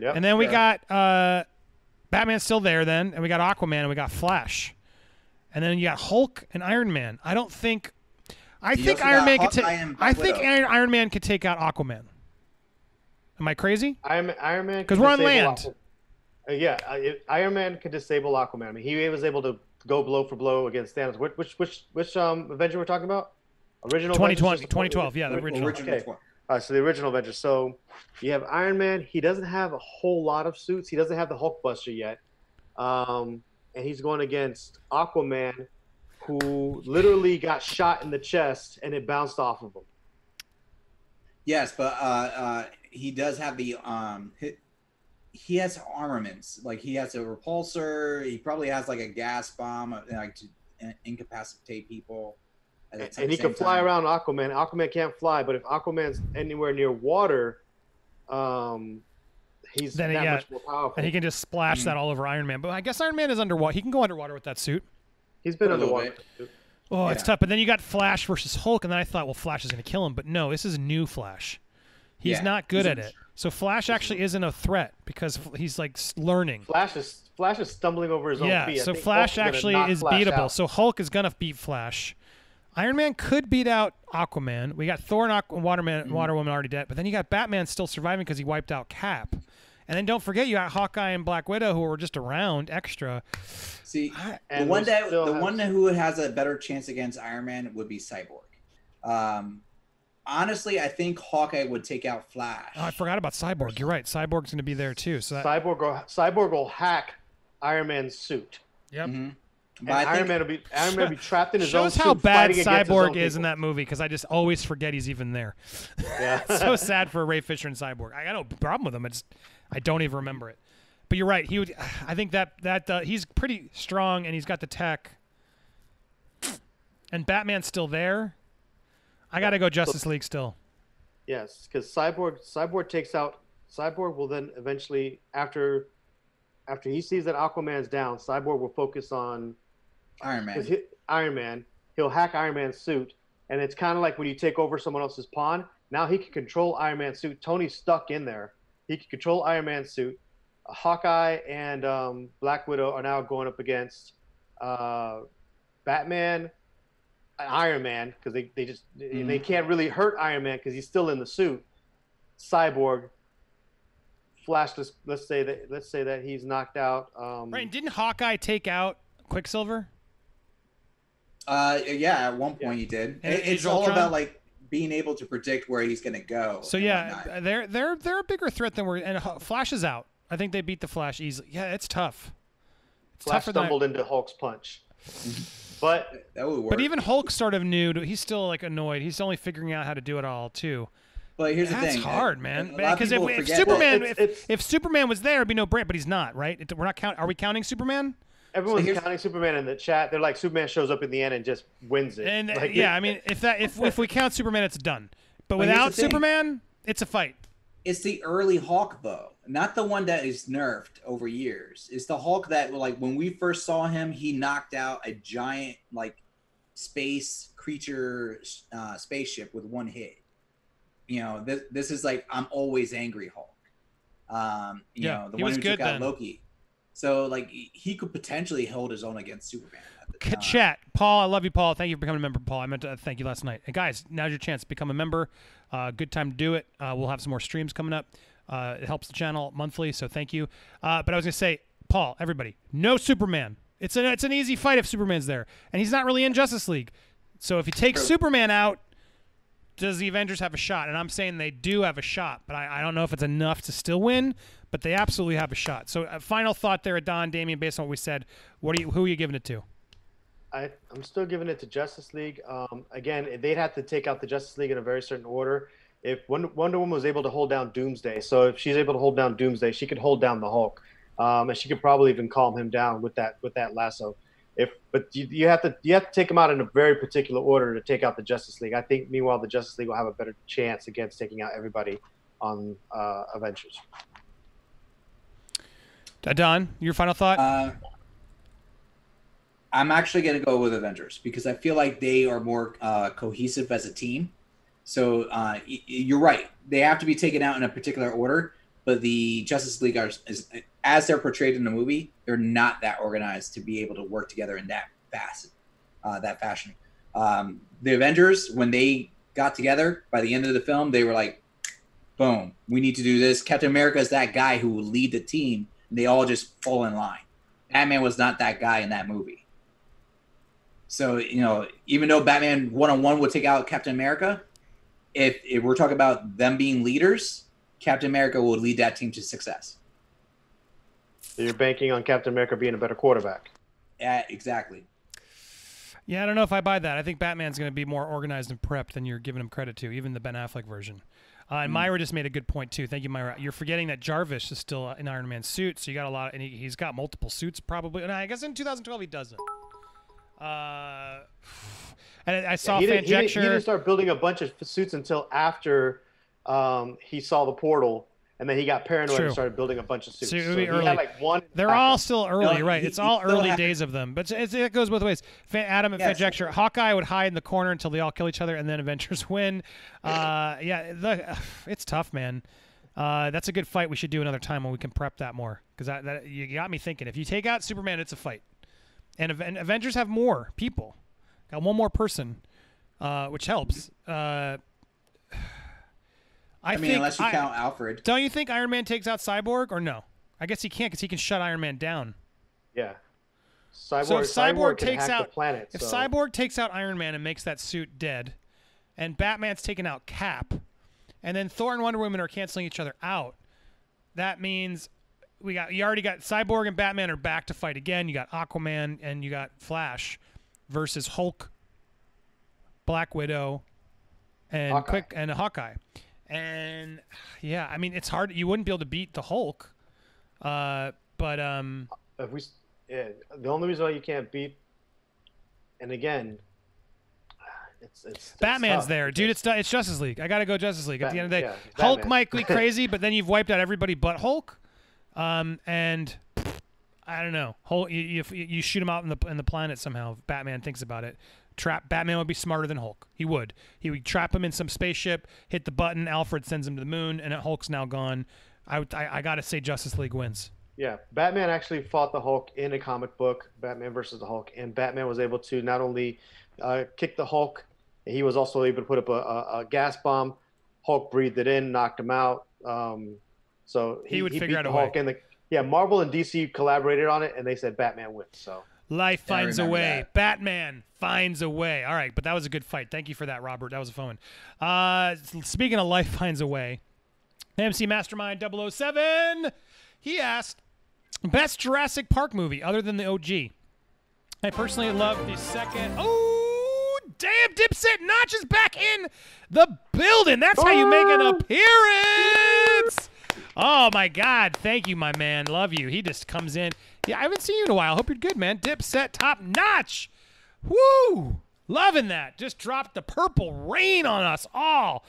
Yep. And then we Sure. got uh, Batman's still there. Then and we got Aquaman and we got Flash. And then you got Hulk and Iron Man. I don't think. I You think Iron got Man could take. I think Widow. Iron, Iron Man could take out Aquaman. Am I crazy? Iron, Iron Man 'Cause can we're on land. Uh, yeah, uh, it- Iron Man could disable Aquaman. I mean, he was able to go blow for blow against Thanos. Which which which, which um Avenger we're talking about? Original 2020, Avengers? 2012. Yeah, the original. original Okay. Uh, so the original Avengers. So you have Iron Man. He doesn't have a whole lot of suits. He doesn't have the Hulkbuster yet, um, and he's going against Aquaman, who literally got shot in the chest and it bounced off of him. Yes, but uh, uh, he does have the um. He, he has armaments. Like he has a repulsor. He probably has like a gas bomb, uh, like to in- incapacitate people. At the and he can fly time. around Aquaman. Aquaman can't fly, but if Aquaman's anywhere near water, um, he's Then, that yeah, much more powerful. And he can just splash that all over Iron Man. But I guess Iron Man is underwater. He can go underwater with that suit. he's been underwater. Oh, it's tough. But then you got Flash versus Hulk, and then I thought, well, Flash is going to kill him. But no, this is new Flash. He's Yeah, not good he's at it. So Flash actually isn't a threat because he's like learning. Flash is Flash is stumbling over his own Yeah, feet. I so Flash Hulk's actually knock is Flash beatable. out. So Hulk is going to beat Flash. Iron Man could beat out Aquaman. We got Thor and Aqu- Waterman, Mm-hmm. Water Woman already dead. But then you got Batman still surviving because he wiped out Cap. And then don't forget you got Hawkeye and Black Widow who were just around extra. See, the And one that the have- one who has a better chance against Iron Man would be Cyborg. Um, honestly, I think Hawkeye would take out Flash. Oh, I forgot about Cyborg. You're right. Cyborg's going to be there too. So that, Cyborg will, Cyborg will hack Iron Man's suit. yep. Mhm. But Iron Man will be Iron Man will be trapped in his own Shows suit. how bad fighting against his Cyborg is in that movie because I just always forget he's even there. Yeah. so sad for Ray Fisher and Cyborg. I got no problem with him. I just I don't even remember it. But you're right. He would. I think that that uh, he's pretty strong and he's got the tech. And Batman's still there. I got to go Justice League still. Yes, because Cyborg Cyborg takes out Cyborg will then eventually after after he sees that Aquaman's down, Cyborg will focus on Iron Man. his hit, Iron Man. He'll hack Iron Man's suit, and it's kind of like when you take over someone else's pawn. Now he can control Iron Man's suit. Tony's stuck in there. He can control Iron Man's suit. Hawkeye and um, Black Widow are now going up against uh, Batman, and Iron Man because they, they just they can't really hurt Iron Man because he's still in the suit. Cyborg, Flash. Let's, let's say that let's say that he's knocked out. Um, Right? Didn't Hawkeye take out Quicksilver? Uh, yeah, at one point he did. And it's all Ultron? about like being able to predict where he's going to go. So yeah, whatnot. they're they're they're a bigger threat than we're. And Flash is out. I think they beat the Flash easily. Yeah, it's tough. It's Flash tougher than. I- stumbled into Hulk's punch, but that would work. But even Hulk sort of new. To, he's still like annoyed. He's only figuring out how to do it all too. But here's the That's thing. hard, uh, man. a lot of Because if, if Superman, It's- if, it's- if Superman was there, it'd be no brand. But he's not, right? It, we're not count. Are we counting Superman? Everyone's here's- counting Superman in the chat. They're like Superman shows up in the end and just wins it. And Like, yeah, I mean, if that if if we count Superman, it's done. But But without. Superman, it's a fight. It's the early Hulk though, not the one that is nerfed over years. It's the Hulk that like when we first saw him, he knocked out a giant like space creature uh, spaceship with one hit. You know, this this is like I'm always angry Hulk. Um, you Yeah, know, the he one who good took out then. Loki. So like he could potentially hold his own against Superman. At the K- time. Chat, Paul, I love you, Paul. Thank you for becoming a member, Paul. I meant to thank you last night. And guys, now's your chance to become a member. Uh, good time to do it. Uh, we'll have some more streams coming up. Uh, it helps the channel monthly, so thank you. Uh, but I was gonna say, Paul, everybody, no Superman. It's an it's an easy fight if Superman's there, and he's not really in Justice League. So if you take True. Superman out, does the Avengers have a shot? And I'm saying they do have a shot, but I, I don't know if it's enough to still win. But they absolutely have a shot. So, uh, final thought there, Don, Damien, based on what we said, what are you, who are you giving it to? I, I'm still giving it to Justice League. Um, again, they'd have to take out the Justice League in a very certain order. If Wonder, Wonder Woman was able to hold down Doomsday, so if she's able to hold down Doomsday, she could hold down the Hulk, um, and she could probably even calm him down with that with that lasso. If but you, you have to you have to take them out in a very particular order to take out the Justice League. I think meanwhile the Justice League will have a better chance against taking out everybody on uh, Avengers. Don, your final thought? Uh, I'm actually going to go with Avengers because I feel like they are more uh, cohesive as a team. So uh, y- you're right; they have to be taken out in a particular order. But the Justice League are, is, as they're portrayed in the movie, they're not that organized to be able to work together in that fast, uh, that fashion. Um, the Avengers, when they got together by the end of the film, they were like, "Boom, we need to do this." Captain America is that guy who will lead the team. And they all just fall in line. Batman was not that guy in that movie. So you know, even though Batman one on one would take out Captain America, if, if we're talking about them being leaders, Captain America will lead that team to success. So you're banking on Captain America being a better quarterback. Yeah, exactly. yeah, I don't know if I buy that. I think Batman's going to be more organized and prepped than you're giving him credit to, even the Ben Affleck version. Uh, and Myra just made a good point too. Thank you, Myra. You're forgetting that Jarvis is still in Iron Man suit, so you got a lot, and he, he's got multiple suits probably. And I guess in 2012 he doesn't. Uh, and I saw he, didn't, he, didn't, he didn't start building a bunch of suits until after um, he saw the portal, and then he got paranoid True. and started building a bunch of suits. So So he early. had like one. They're backup. all still early, No, right? he- it's he all early days of them, but it's, it goes both ways. Adam and Yes. Fanjecture, Hawkeye would hide in the corner until they all kill each other, and then Avengers win. Uh, yeah, the, it's tough, man. Uh, that's a good fight. We should do another time when we can prep that more because that, that you got me thinking. If you take out Superman, it's a fight, and, Aven- Avengers have more people, got one more person, uh, which helps. I, I, mean, think unless you I- count Alfred. don't you think Iron Man takes out Cyborg or no? I guess he can't because he can shut Iron Man down. Yeah. Cyborg, So if Cyborg, can takes out the planet. if so- Cyborg takes out Iron Man and makes that suit dead, and Batman's taken out Cap, and then Thor and Wonder Woman are canceling each other out, that means we got you already got Cyborg and Batman are back to fight again. You got Aquaman and you got Flash versus Hulk, Black Widow, and Hawkeye. Quick and Hawkeye. And yeah, I mean it's hard. You wouldn't be able to beat the Hulk, uh, but um, if we, yeah, the only reason why you can't beat, and again, it's it's, it's Batman's tough there, dude. It's it's Justice League. I gotta go Justice League. At the end of the day, yeah, Hulk might be crazy, but then you've wiped out everybody but Hulk. Um, and I don't know. Hulk, you, you, you shoot him out in the in the planet somehow. If Batman thinks about it. Trap Batman would be smarter than Hulk. He would. He would trap him in some spaceship, hit the button. Alfred sends him to the moon, and Hulk's now gone. I I, I gotta say Justice League wins. Yeah, Batman actually fought the Hulk in a comic book, Batman versus the Hulk, and Batman was able to not only uh, kick the Hulk, he was also able to put up a, a, a gas bomb. Hulk breathed it in, knocked him out. Um, so He would figure beat out a Hulk way. And the, yeah, Marvel and DC collaborated on it, and they said Batman wins. So Life finds a way. that. Batman finds a way. All right, but that was a good fight. Thank you for that, Robert. That was a fun one. Uh, speaking of life finds a way, MC Mastermind 007, he asked, best Jurassic Park movie other than the OG. I personally love the second. Oh, Damn, Dipset Notch is back in the building. That's how you make an appearance. Oh my God! Thank you, my man. Love you. He just comes in. Yeah, I haven't seen you in a while. Hope you're good, man. Dip set top notch. Woo! Loving that. Just dropped the purple rain on us all.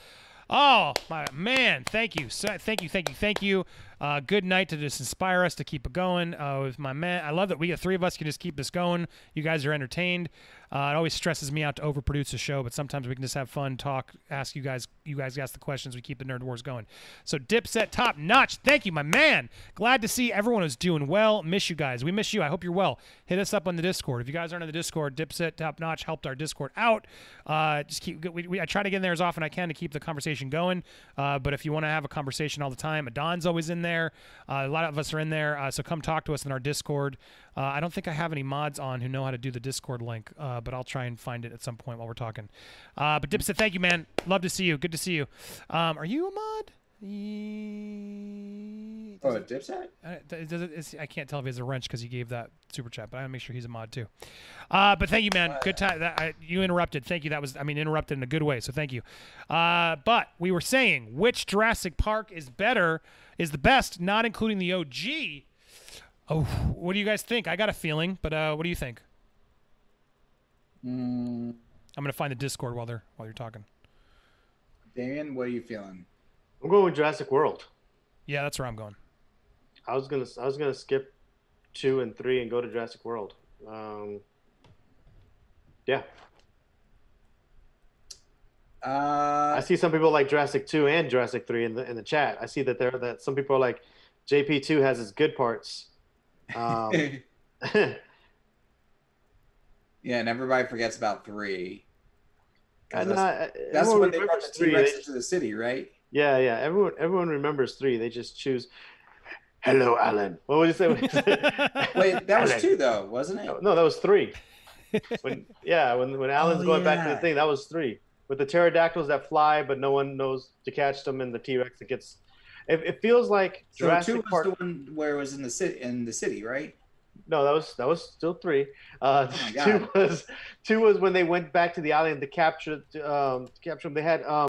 Oh my man! Thank you. So, thank you. Thank you. Thank you. Uh, good night to just inspire us to keep it going uh, with my man. I love that we get three of us can just keep this going. You guys are entertained. Uh, it always stresses me out to overproduce a show, but sometimes we can just have fun, talk, ask you guys. You guys ask the questions. We keep the nerd wars going. So Dipset top notch. Thank you, my man. Glad to see everyone is doing well. Miss you guys. We miss you. I hope you're well. Hit us up on the Discord. If you guys aren't on the Discord, Dipset top notch helped our Discord out. Uh, just keep. We, we, I try to get in there as often as I can to keep the conversation going. Uh, but if you want to have a conversation all the time, Adon's always in there. Uh, a lot of us are in there. Uh, so come talk to us in our Discord. Uh, I don't think I have any mods on who know how to do the Discord link, uh, but I'll try and find it at some point while we're talking. Uh, but Dipset, thank you, man. Love to see you. Good to see you. Um, are you a mod? He- Oh, Dipset? uh, does it- I can't tell if he has a wrench because he gave that super chat, but I want to make sure he's a mod too. Uh, but thank you, man. Good time. That, I, you interrupted. Thank you. That was, I mean, interrupted in a good way. So thank you. Uh, but we were saying which Jurassic Park is better, is the best, not including the OG. Oh, what do you guys think? I got a feeling, but uh, what do you think? Mm, I'm gonna find the Discord while they're while you're talking. Damien, what are you feeling? I'm going with Jurassic World. Yeah, that's where I'm going. I was gonna I was gonna skip two and three and go to Jurassic World. Um, yeah, Uh, I see some people like Jurassic two and Jurassic three in the in the chat. I see that there that some people are like JP two has its good parts. Um, yeah, and everybody forgets about three. and that's I- that's everyone when they brought remembers the three. T Rex They- into the city, right? yeah, yeah. Everyone everyone remembers three. They just choose. Hello, Alan. What would you say? What would you say? Wait, that was Alan. two though, wasn't it? No, no, that was three. When yeah, when when Alan's Oh, going back to the thing, that was three. With the pterodactyls that fly, but no one knows to catch them, and the T Rex that gets. It, it feels like So Jurassic two was Park. the one where it was in the city, in the city, right? No, that was that was still three. Uh, Oh my two was two was when they went back to the island to capture um, to capture them. They had um,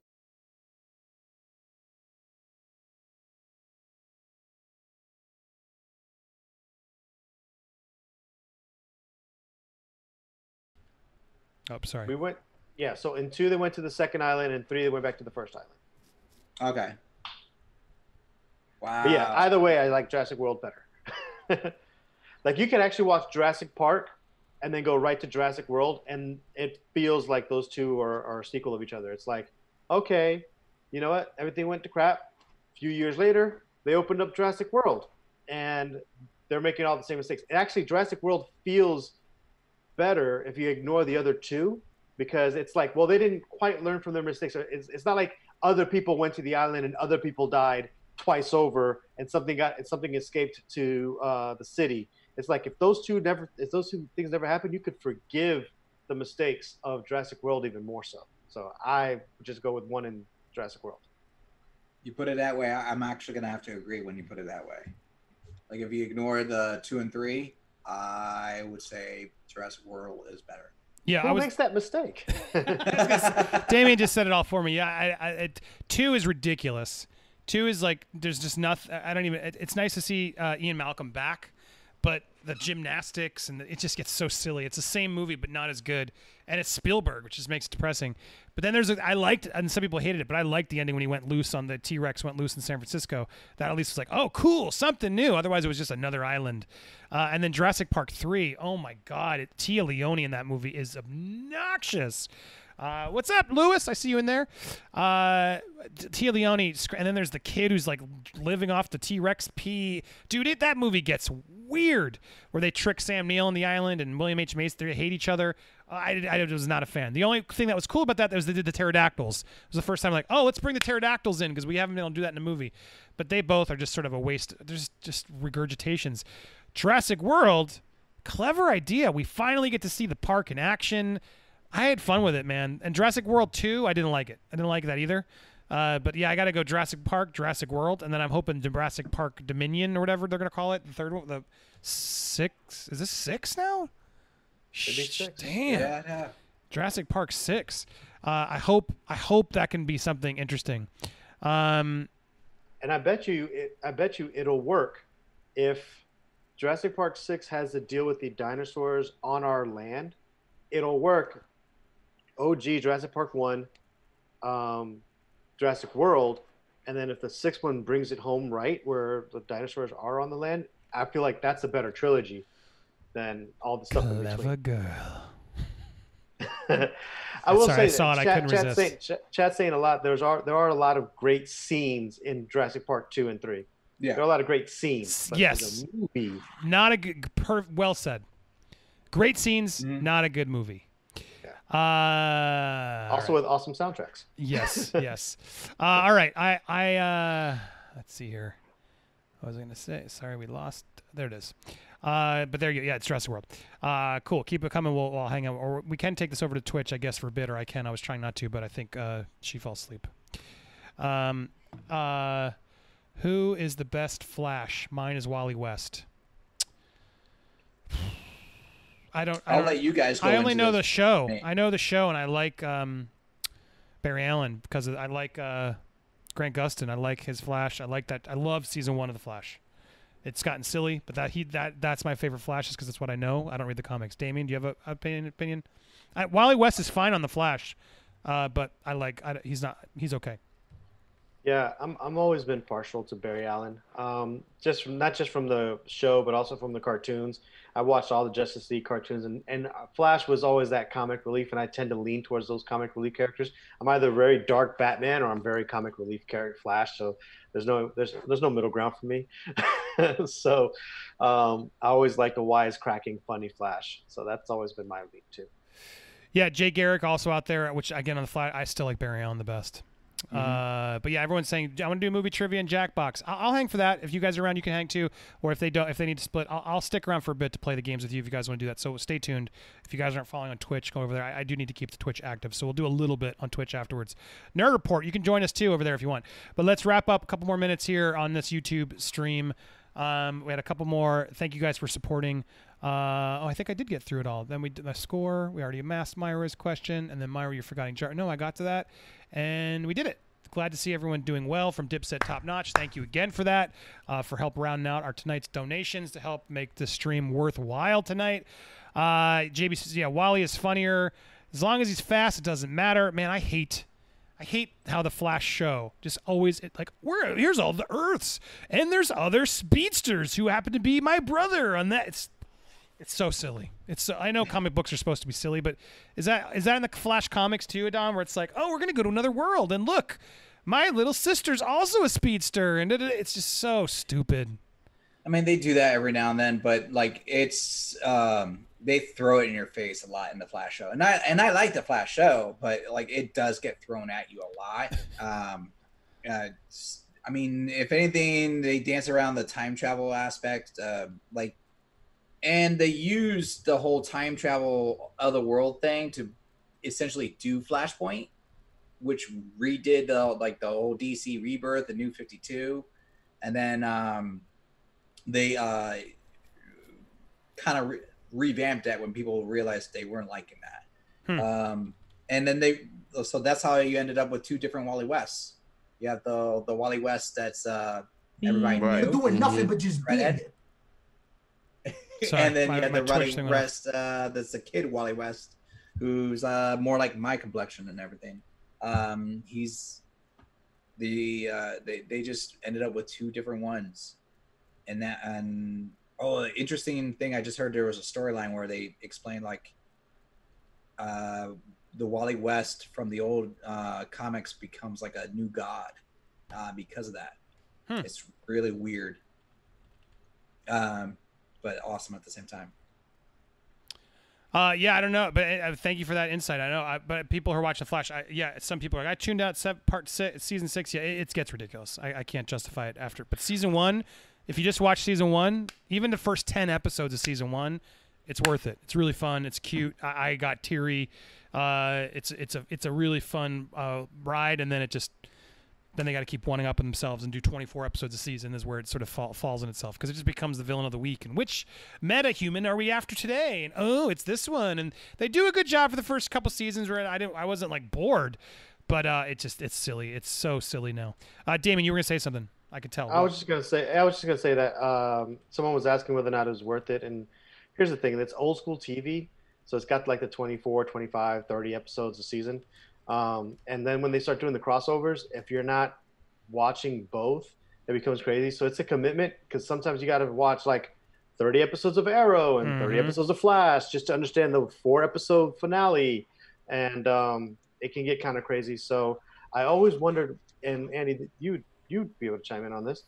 Oh, sorry. we went yeah. So in two they went to the second island, and three they went back to the first island. Okay. Wow. But yeah, either way, I like Jurassic World better. like you can actually watch Jurassic Park and then go right to Jurassic World, and it feels like those two are, are a sequel of each other. It's like, okay, you know what? Everything went to crap. A few years later, they opened up Jurassic World, and they're making all the same mistakes. And actually, Jurassic World feels better if you ignore the other two because it's like, well, they didn't quite learn from their mistakes. It's, it's not like other people went to the island and other people died twice over and something got and something escaped to uh, the city. It's like if those two never, if those two things never happened, you could forgive the mistakes of Jurassic World even more so. So I just go with one in Jurassic World. You put it that way, I- I'm actually gonna have to agree when you put it that way. Like if you ignore the two and three, I would say Jurassic World is better. Yeah, Who I was. makes that mistake? Damien just said it all for me. Yeah, I, I, it, two is ridiculous. Two is like there's just nothing. I don't even. It, it's nice to see uh, Ian Malcolm back, but the gymnastics and it just gets so silly. It's the same movie, but not as good. And it's Spielberg, which just makes it depressing. But then there's a, I liked, and some people hated it, but I liked the ending when he went loose on the T Rex went loose in San Francisco. That at least was like, oh, cool, something new. Otherwise, it was just another island. Uh, and then Jurassic Park three. Oh my God, Téa Leoni in that movie is obnoxious. Uh, what's up, Lewis? I see you in there. Uh, Téa Leoni, and then there's the kid who's like living off the T Rex pee. Dude, it, that movie gets weird. Where they trick Sam Neill on the island and William H Macy. They hate each other. I, I was not a fan. The only thing that was cool about that was they did the pterodactyls. It was the first time like, oh, let's bring the pterodactyls in because we haven't been able to do that in a movie. But they both are just sort of a waste. There's just regurgitations. Jurassic World, clever idea. We finally get to see the park in action. I had fun with it, man. And Jurassic World 2, I didn't like it. I didn't like that either. Uh, but yeah, I got to go Jurassic Park, Jurassic World, and then I'm hoping Jurassic Park Dominion or whatever they're gonna call it. The third one, the six. Is this six now? Should be Shh, six. Damn. Yeah, yeah. Jurassic Park six. Uh, I hope I hope that can be something interesting. Um, and I bet you, it, I bet you, it'll work if Jurassic Park six has to deal with the dinosaurs on our land. It'll work. OG Jurassic Park one, um, Jurassic World, and then if the sixth one brings it home right, where the dinosaurs are on the land, I feel like that's a better trilogy than all the stuff in clever between. girl. I will Sorry, I say, saw that it, I chat, couldn't chat resist. saying, ch- chat saying a lot. There's are there are a lot of great scenes in Jurassic Park two and three. Yeah. There are a lot of great scenes. but Yes. a movie. Not a good. Per, well said. Great scenes. Mhm. Not a good movie. Uh, Also with awesome soundtracks. Yes, yes. Uh, all right. I, I, uh, let's see here. What was I going to say? Sorry, we lost. There it is. Uh, but there you go. Yeah, it's Jurassic World. Uh, cool. Keep it coming. We'll, we'll hang out. Or we can take this over to Twitch, I guess, for a bit, or I can. I was trying not to, but I think uh, she fell asleep. Um, uh, who is the best Flash? Mine is Wally West. I don't. I I'll don't, let you guys. Go I only know the show. Me. I know the show, and I like um, Barry Allen because I like uh, Grant Gustin. I like his Flash. I like that. I love season one of the Flash. It's gotten silly, but that he that that's my favorite Flash is because it's what I know. I don't read the comics. Damien, do you have a opinion? Opinion? I, Wally West is fine on the Flash, uh, but I like I, he's not he's okay. Yeah, I'm I'm always been partial to Barry Allen. Um, just from not just from the show, but also from the cartoons. I watched all the Justice League cartoons, and and Flash was always that comic relief, and I tend to lean towards those comic relief characters. I'm either very dark Batman or I'm very comic relief character Flash. So there's no there's there's no middle ground for me. so um, I always like the wisecracking, funny Flash. So that's always been my lean too. Yeah, Jay Garrick also out there, which again on the flat, I still like Barry Allen the best. Uh, but yeah, everyone's saying I want to do movie trivia and Jackbox. I'll, I'll hang for that. If you guys are around, you can hang too. Or if they don't, if they need to split, I'll, I'll stick around for a bit to play the games with you if you guys want to do that. So stay tuned. If you guys aren't following on Twitch, go over there. I, I do need to keep the Twitch active, so we'll do a little bit on Twitch afterwards. Nerd Report, you can join us too over there if you want. But let's wrap up a couple more minutes here on this YouTube stream. Um, we had a couple more. Thank you guys for supporting. Uh, oh, I think I did get through it all. Then we did the score. We already amassed Myra's question, and then Myra, you're forgetting jar. No, I got to that, and we did it. Glad to see everyone doing well from Dipset Top Notch. Thank you again for that, uh, for help rounding out our tonight's donations to help make the stream worthwhile tonight. Uh, JB says, yeah, Wally is funnier. As long as he's fast, it doesn't matter. Man, I hate I hate how the Flash show just always it, like we're here's all the Earths and there's other speedsters who happen to be my brother on that. It's it's so silly. It's so, I know comic books are supposed to be silly, but is that is that in the Flash comics too, Adam? Where it's like, oh, we're gonna go to another world and look, my little sister's also a speedster, and it's just so stupid. I mean, they do that every now and then, but like it's um, they throw it in your face a lot in the Flash show, and I and I like the Flash show, but like it does get thrown at you a lot. Um, uh, I mean, if anything, they dance around the time travel aspect, uh, like, and they used the whole time travel other world thing to essentially do Flashpoint, which redid the like the whole DC Rebirth, the New Fifty Two, and then um, they uh, kind of re- revamped that when people realized they weren't liking that. Hmm. Um, and then they, so that's how you ended up with two different Wally Wests. You have the the Wally West that's uh, everybody Right. knew, doing nothing but just being Redhead. Sorry, and then my- you have the running. West uh, that's the kid Wally West, who's uh, more like my complexion and everything. Um, he's the uh, they they just ended up with two different ones, and that and oh, interesting thing I just heard there was a storyline where they explained like uh, the Wally West from the old uh, comics becomes like a new god uh, because of that. Hmm. It's really weird, um, but awesome at the same time. Uh, yeah, I don't know, but uh, thank you for that insight. I know, I, but people who are watching Flash, I, yeah, some people are. like, I tuned out part six, season six. Yeah, it, it gets ridiculous. I, I can't justify it after. But season one, if you just watch season one, even the first ten episodes of season one, it's worth it. It's really fun. It's cute. I, I got teary. Uh, it's it's a it's a really fun uh, ride, and then it just then they got to keep wanting up on themselves and do 24 episodes a season is where it sort of fall, falls in itself because it just becomes the villain of the week. And which meta human are we after today? And oh, it's this one. And they do a good job for the first couple seasons where I didn't, I wasn't like bored, but uh, it just it's silly. It's so silly now. Uh, Damon, you were gonna say something. I could tell. I was just gonna say. I was just gonna say that um, someone was asking whether or not it was worth it, and here's the thing: it's old school TV, so it's got like the 24, 25, 30 episodes a season. Um, and then when they start doing the crossovers, if you're not watching both, it becomes crazy. So it's a commitment because sometimes you got to watch like 30 episodes of Arrow and 30 Mhm. episodes of Flash just to understand the four episode finale. And um, it can get kind of crazy. So I always wondered, and Andy, you you'd be able to chime in on this.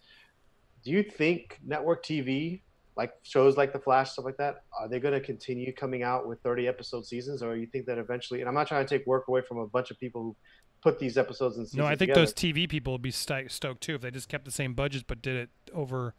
Do you think network TV, like shows like The Flash, stuff like that, are they going to continue coming out with 30 episode seasons, or you think that eventually? And I'm not trying to take work away from a bunch of people who put these episodes in seasons. no, I think together. those TV people would be sto- stoked too if they just kept the same budgets but did it over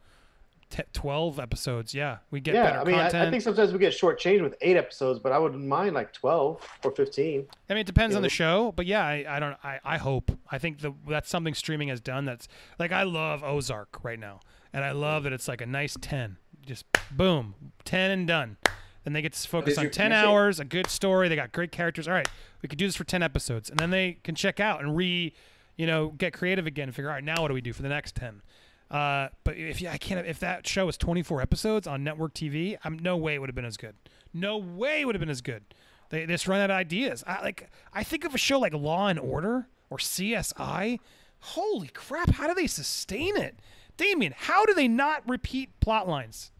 t- 12 episodes. Yeah, we get yeah, better I mean, I, content. I think sometimes we get shortchanged with eight episodes, but I wouldn't mind like 12 or 15. I mean, it depends on the show, but yeah, I, I don't. I, I hope. I think the that's something streaming has done. That's like I love Ozark right now, and I love that it's like a nice ten, just boom, ten and done. Then they get to focus on ten it? hours, a good story. They got great characters. All right, we could do this for ten episodes, and then they can check out and re, you know, get creative again and figure. All right, now what do we do for the next ten? Uh, but if yeah, I can't. If that show was 24 episodes on network TV, I'm no way it would have been as good. No way it would have been as good. They, they just run out of ideas. I like. I think of a show like Law and Order or CSI. Holy crap! How do they sustain it, Damien? How do they not repeat plot lines?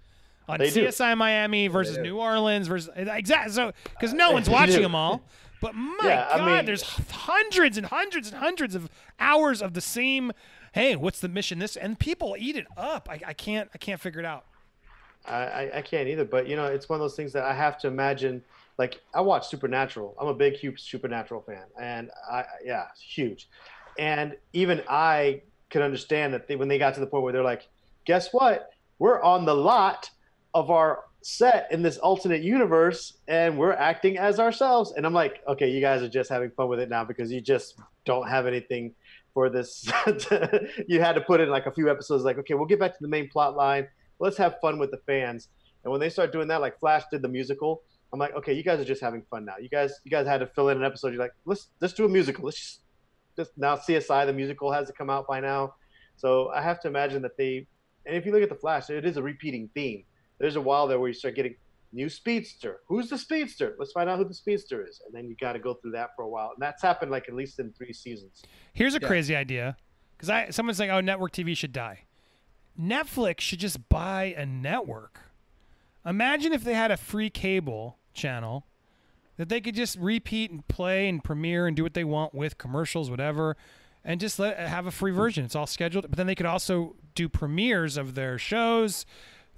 On They do. CSI Miami versus. New Orleans versus exactly so because no one's watching them all. But my Yeah, I God, mean- there's hundreds and hundreds and hundreds of hours of the same. Hey, what's the mission? This and people eat it up. I, I can't. I can't figure it out. I, I, I can't either, but you know, it's one of those things that I have to imagine. Like I watch Supernatural. I'm a big, huge Supernatural fan, and I yeah, huge. And even I could understand that they, when they got to the point where they're like, "Guess what? We're on the lot of our set in this alternate universe, and we're acting as ourselves." And I'm like, "Okay, you guys are just having fun with it now because you just don't have anything." For this, you had to put in like a few episodes. Like, okay, we'll get back to the main plot line let's have fun with the fans. And when they start doing that, like Flash did the musical, I'm like, okay, you guys are just having fun now. You guys, you guys had to fill in an episode. You're like, let's let's do a musical. Let's just, just now CSI the musical has to come out by now. So I have to imagine that they, and if you look at the Flash, it is a repeating theme. There's a while there where you start getting new speedster. Who's the speedster? Let's find out who the speedster is, and then you got to go through that for a while. And that's happened like at least in three seasons. Here's a Yeah. crazy idea, because I someone's like, "Oh, network TV should die." Netflix should just buy a network. Imagine if they had a free cable channel that they could just repeat and play and premiere and do what they want with commercials, whatever, and just let have a free version. It's all scheduled, but then they could also do premieres of their shows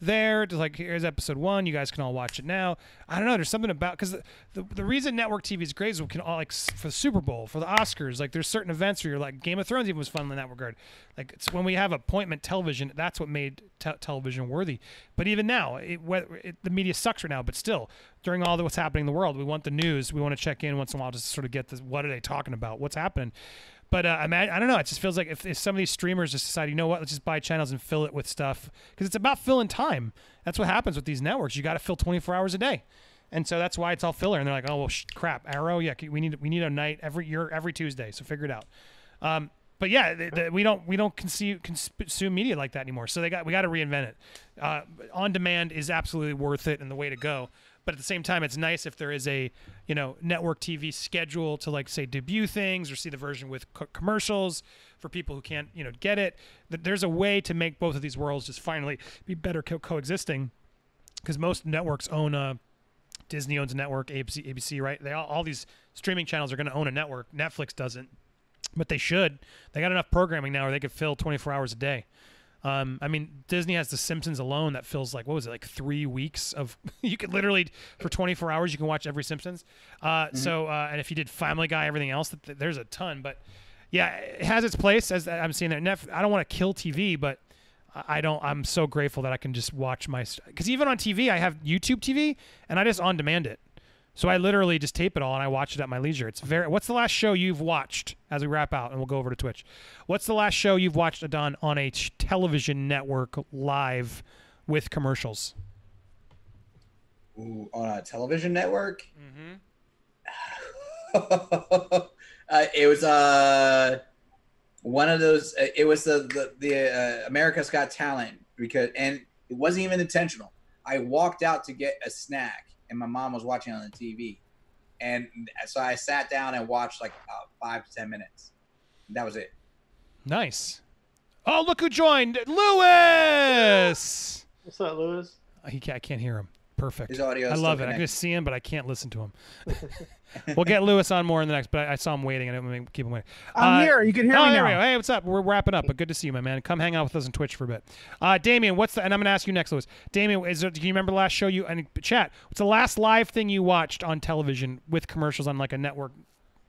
there. Just like here's episode one, you guys can all watch it now. I don't know. There's something about because the, the the reason network TV is great is we can all like for the Super Bowl, for the Oscars. Like there's certain events where you're like Game of Thrones even was fun in that regard. Like it's when we have appointment television, that's what made te- television worthy. But even now, it, it, the media sucks right now. But still, during all the what's happening in the world, we want the news. We want to check in once in a while just to sort of get this. What are they talking about? What's happening? But uh, imagine, I don't know. It just feels like if, if some of these streamers just decide, you know what, let's just buy channels and fill it with stuff because it's about filling time. That's what happens with these networks. You got to fill 24 hours a day, and so that's why it's all filler. And they're like, oh well, sh- crap, Arrow, yeah, we need we need a night every year every Tuesday, so figure it out. Um, but yeah, th- th- we don't we don't consume, consume media like that anymore. So they got we got to reinvent it. Uh, on demand is absolutely worth it and the way to go. But at the same time, it's nice if there is a you know network TV schedule to like say debut things or see the version with co- commercials for people who can't you know get it. There's a way to make both of these worlds just finally be better co- coexisting because most networks own a Disney owns a network, ABC, ABC, right? They all, all these streaming channels are going to own a network. Netflix doesn't, but they should. They got enough programming now where they could fill 24 hours a day. Um, I mean, Disney has The Simpsons alone that fills like what was it, like three weeks of. you could literally for 24 hours you can watch every Simpsons. Uh, So, uh, and if you did Family Guy, everything else, th- there's a ton. But yeah, it has its place as I'm seeing there. Nef- I don't want to kill TV, but I I don't. I'm so grateful that I can just watch my because even on TV I have YouTube TV and I just on demand it. So I literally just tape it all and I watch it at my leisure. It's very. What's the last show you've watched as we wrap out, and we'll go over to Twitch. What's the last show you've watched done on a television network live with commercials? Ooh, on a television network. uh, it was uh one of those. Uh, it was the the, the uh, America's Got Talent because, and it wasn't even intentional. I walked out to get a snack, and my mom was watching on the TV, and so I sat down and watched like about five to ten minutes. That was it. Nice. Oh, look who joined, Lewis. What's up, Lewis? He can't, I can't hear him. Perfect. His audio. I love still it. I can connected. just see him, but I can't listen to him. we'll get Lewis on more in the next. But I, I saw him waiting. I didn't want to keep him waiting. I'm Uh, here. You can hear oh, me there we now. go. Hey, what's up? We're wrapping up, but good to see you, my man. Come hang out with us on Twitch for a bit. Uh, Damien, what's the? And I'm gonna ask you next, Lewis. Damien, is there, do you remember the last show you and chat? What's the last live thing you watched on television with commercials on like a network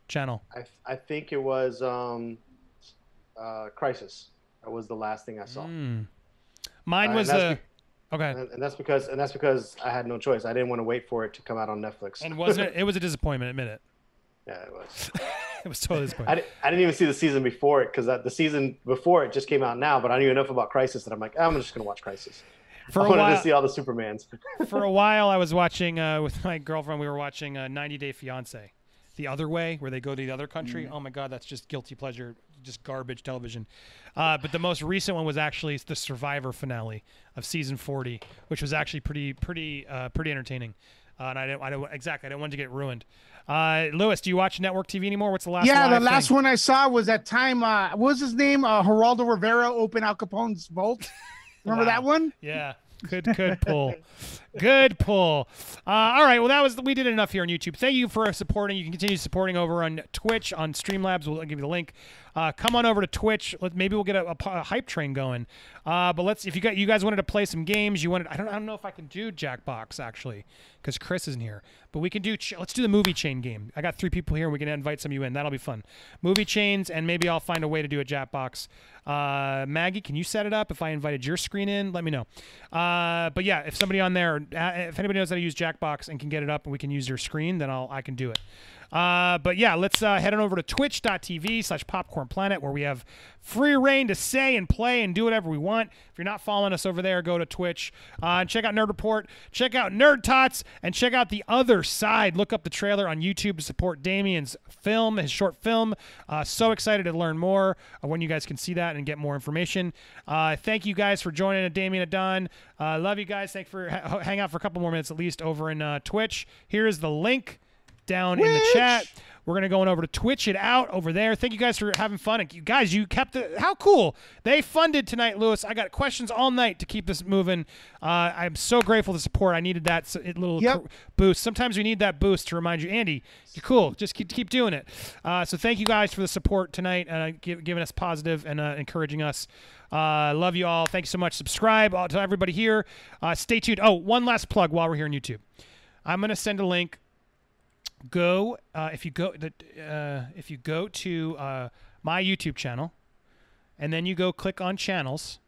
channel? I, I think it was um, uh, Crisis. That was the last thing I saw. Mm. Mine Uh, was and uh, that's okay. And, and that's because and that's because I had no choice. I didn't want to wait for it to come out on Netflix. And wasn't it? It was a disappointment. Admit it. yeah, it was. It was totally I, disappointing. di- I didn't even see the season before it because the season before it just came out now. But I knew enough about Crisis that I'm like, I'm just gonna watch Crisis. For I wanted while, to see all the Supermans. for a while, I was watching uh, with my girlfriend. We were watching uh, 90 Day Fiance, the other way, where they go to the other country. Oh my God, that's just guilty pleasure, just garbage television. Uh, but the most recent one was actually the Survivor finale of season 40, which was actually pretty, pretty, uh, pretty entertaining. Uh, and I didn't, I didn't, exactly, I didn't want to get ruined. Uh, Lewis, do you watch network TV anymore? What's the last? yeah, the last thing? one I saw was that time. Uh, what was his name? Uh, Geraldo Rivera opened Al Capone's vault. Remember Wow. that one? Yeah. Good, good pull. Good pull. Uh, all right. Well, that was we did enough here on YouTube. Thank you for supporting. You can continue supporting over on Twitch on Streamlabs. We'll give you the link. Uh, come on over to Twitch. Let, maybe we'll get a, a, a hype train going. Uh, but let's if you got you guys wanted to play some games, you wanted. I don't. I don't know if I can do Jackbox actually because Chris isn't here. But we can do. Let's do the movie chain game. I got three people here. And We can invite some of you in. That'll be fun. Movie chains, and maybe I'll find a way to do a Jackbox. Uh, Maggie, can you set it up? If I invited your screen in, let me know. Uh, but yeah, if somebody on there, uh, if anybody knows how to use Jackbox and can get it up, and we can use your screen, then I'll I can do it. Uh, but yeah, let's uh, head on over to twitch.tv slash popcorn planet where we have free rein to say and play and do whatever we want. If you're not following us over there, go to Twitch uh, and check out Nerd Report, check out Nerd Tots, and check out The Other Side. Look up the trailer on YouTube to support Damien's film, his short film. Uh, so excited to learn more when you guys can see that and get more information. Uh, thank you guys for joining Damien and Don. Uh, love you guys. Thanks for ha- hang out for a couple more minutes at least over in Twitch. Here is the link down in the chat. We're gonna go on over to Twitch it out over there. Thank you guys for having fun. And you guys, you kept it. How cool! They funded tonight, Lewis. I got questions all night to keep this moving. Uh, I'm so grateful to support. I needed that little Yep. boost. Sometimes we need that boost to remind you, Andy, you're cool. Just keep keep doing it. Uh, so thank you guys for the support tonight, uh, give, giving us positive and uh, encouraging us. Uh, love you all. Thank you so much. Subscribe uh, to everybody here. Uh, stay tuned. Oh, one last plug while we're here on YouTube. I'm gonna send a link go uh, if you go the, uh, if you go to uh, my YouTube channel and then you go click on channels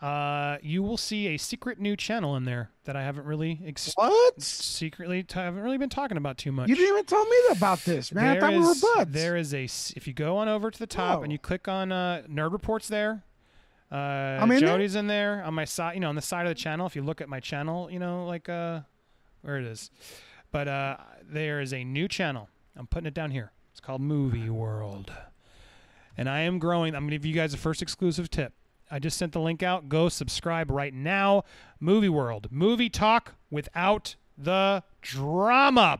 uh, you will see a secret new channel in there that I haven't really ex- What? secretly t- haven't really been talking about too much. You didn't even tell me about this, man. I There thought we were is- buds. There is a if you go on over to the top Whoa. and you click on uh, Nerd Reports there. Uh, I'm in there? Jody's in there on my side, you know, on the side of the channel. If you look at my channel, you know, like uh, where it is. But uh, there is a new channel. I'm putting it down here. It's called Movie World, and I am growing. I'm gonna give you guys a first exclusive tip. I just sent the link out. Go subscribe right now. Movie World, movie talk without the drama.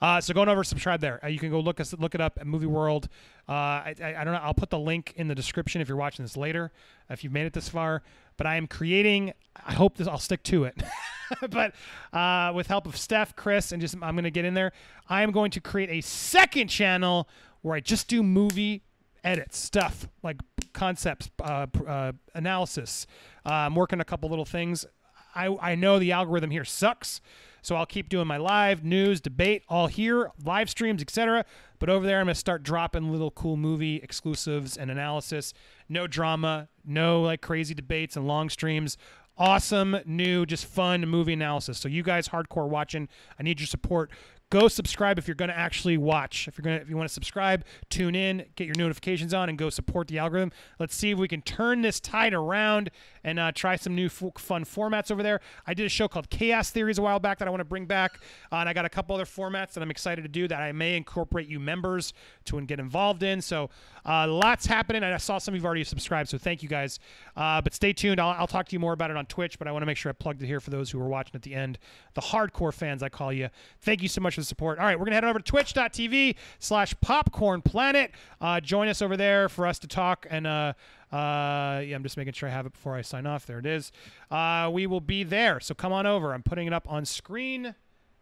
Uh, so going over, subscribe there. Uh, you can go look us look it up at Movie World. Uh, I, I, I don't know. I'll put the link in the description if you're watching this later. If you've made it this far, but I am creating. I hope this. I'll stick to it. but uh, with help of Steph, Chris, and just I'm going to get in there. I am going to create a second channel where I just do movie edits, stuff like concepts, uh, uh, analysis. Uh, I'm working a couple little things. I, I know the algorithm here sucks, so I'll keep doing my live news, debate, all here, live streams, etc. But over there, I'm gonna start dropping little cool movie exclusives and analysis. No drama, no like crazy debates and long streams. awesome, new, just fun movie analysis. So you guys, hardcore watching, I need your support. Go subscribe if you're going to actually watch. If you're going to, if you want to subscribe, tune in, get your notifications on, and go support the algorithm. Let's see if we can turn this tide around and uh, try some new f- fun formats over there. I did a show called Chaos Theories a while back that I want to bring back, uh, and I got a couple other formats that I'm excited to do that I may incorporate you members to and get involved in. So uh, lots happening. And I saw some of you've already subscribed, so thank you guys. Uh, but stay tuned. I'll, I'll talk to you more about it on Twitch, but I want to make sure I plugged it here for those who are watching at the end. The hardcore fans, I call you. Thank you so much for the support. All right, we're to head over to twitch.tv slash popcorn planet. Uh, join us over there for us to talk and uh, uh, yeah, I'm just making sure I have it before I sign off. There it is. Uh, we will be there, so come on over. I'm putting it up on screen,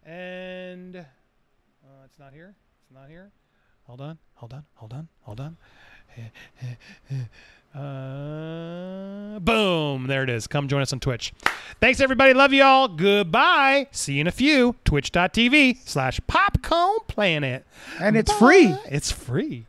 and uh, it's not here. It's not here. Hold on. Hold on. Hold on. Hold on. Uh, boom. There it is. Come join us on Twitch. Thanks, everybody. Love you all. Goodbye. See you in a few. Twitch.tv slash popcorn planet. And it's free. It's free.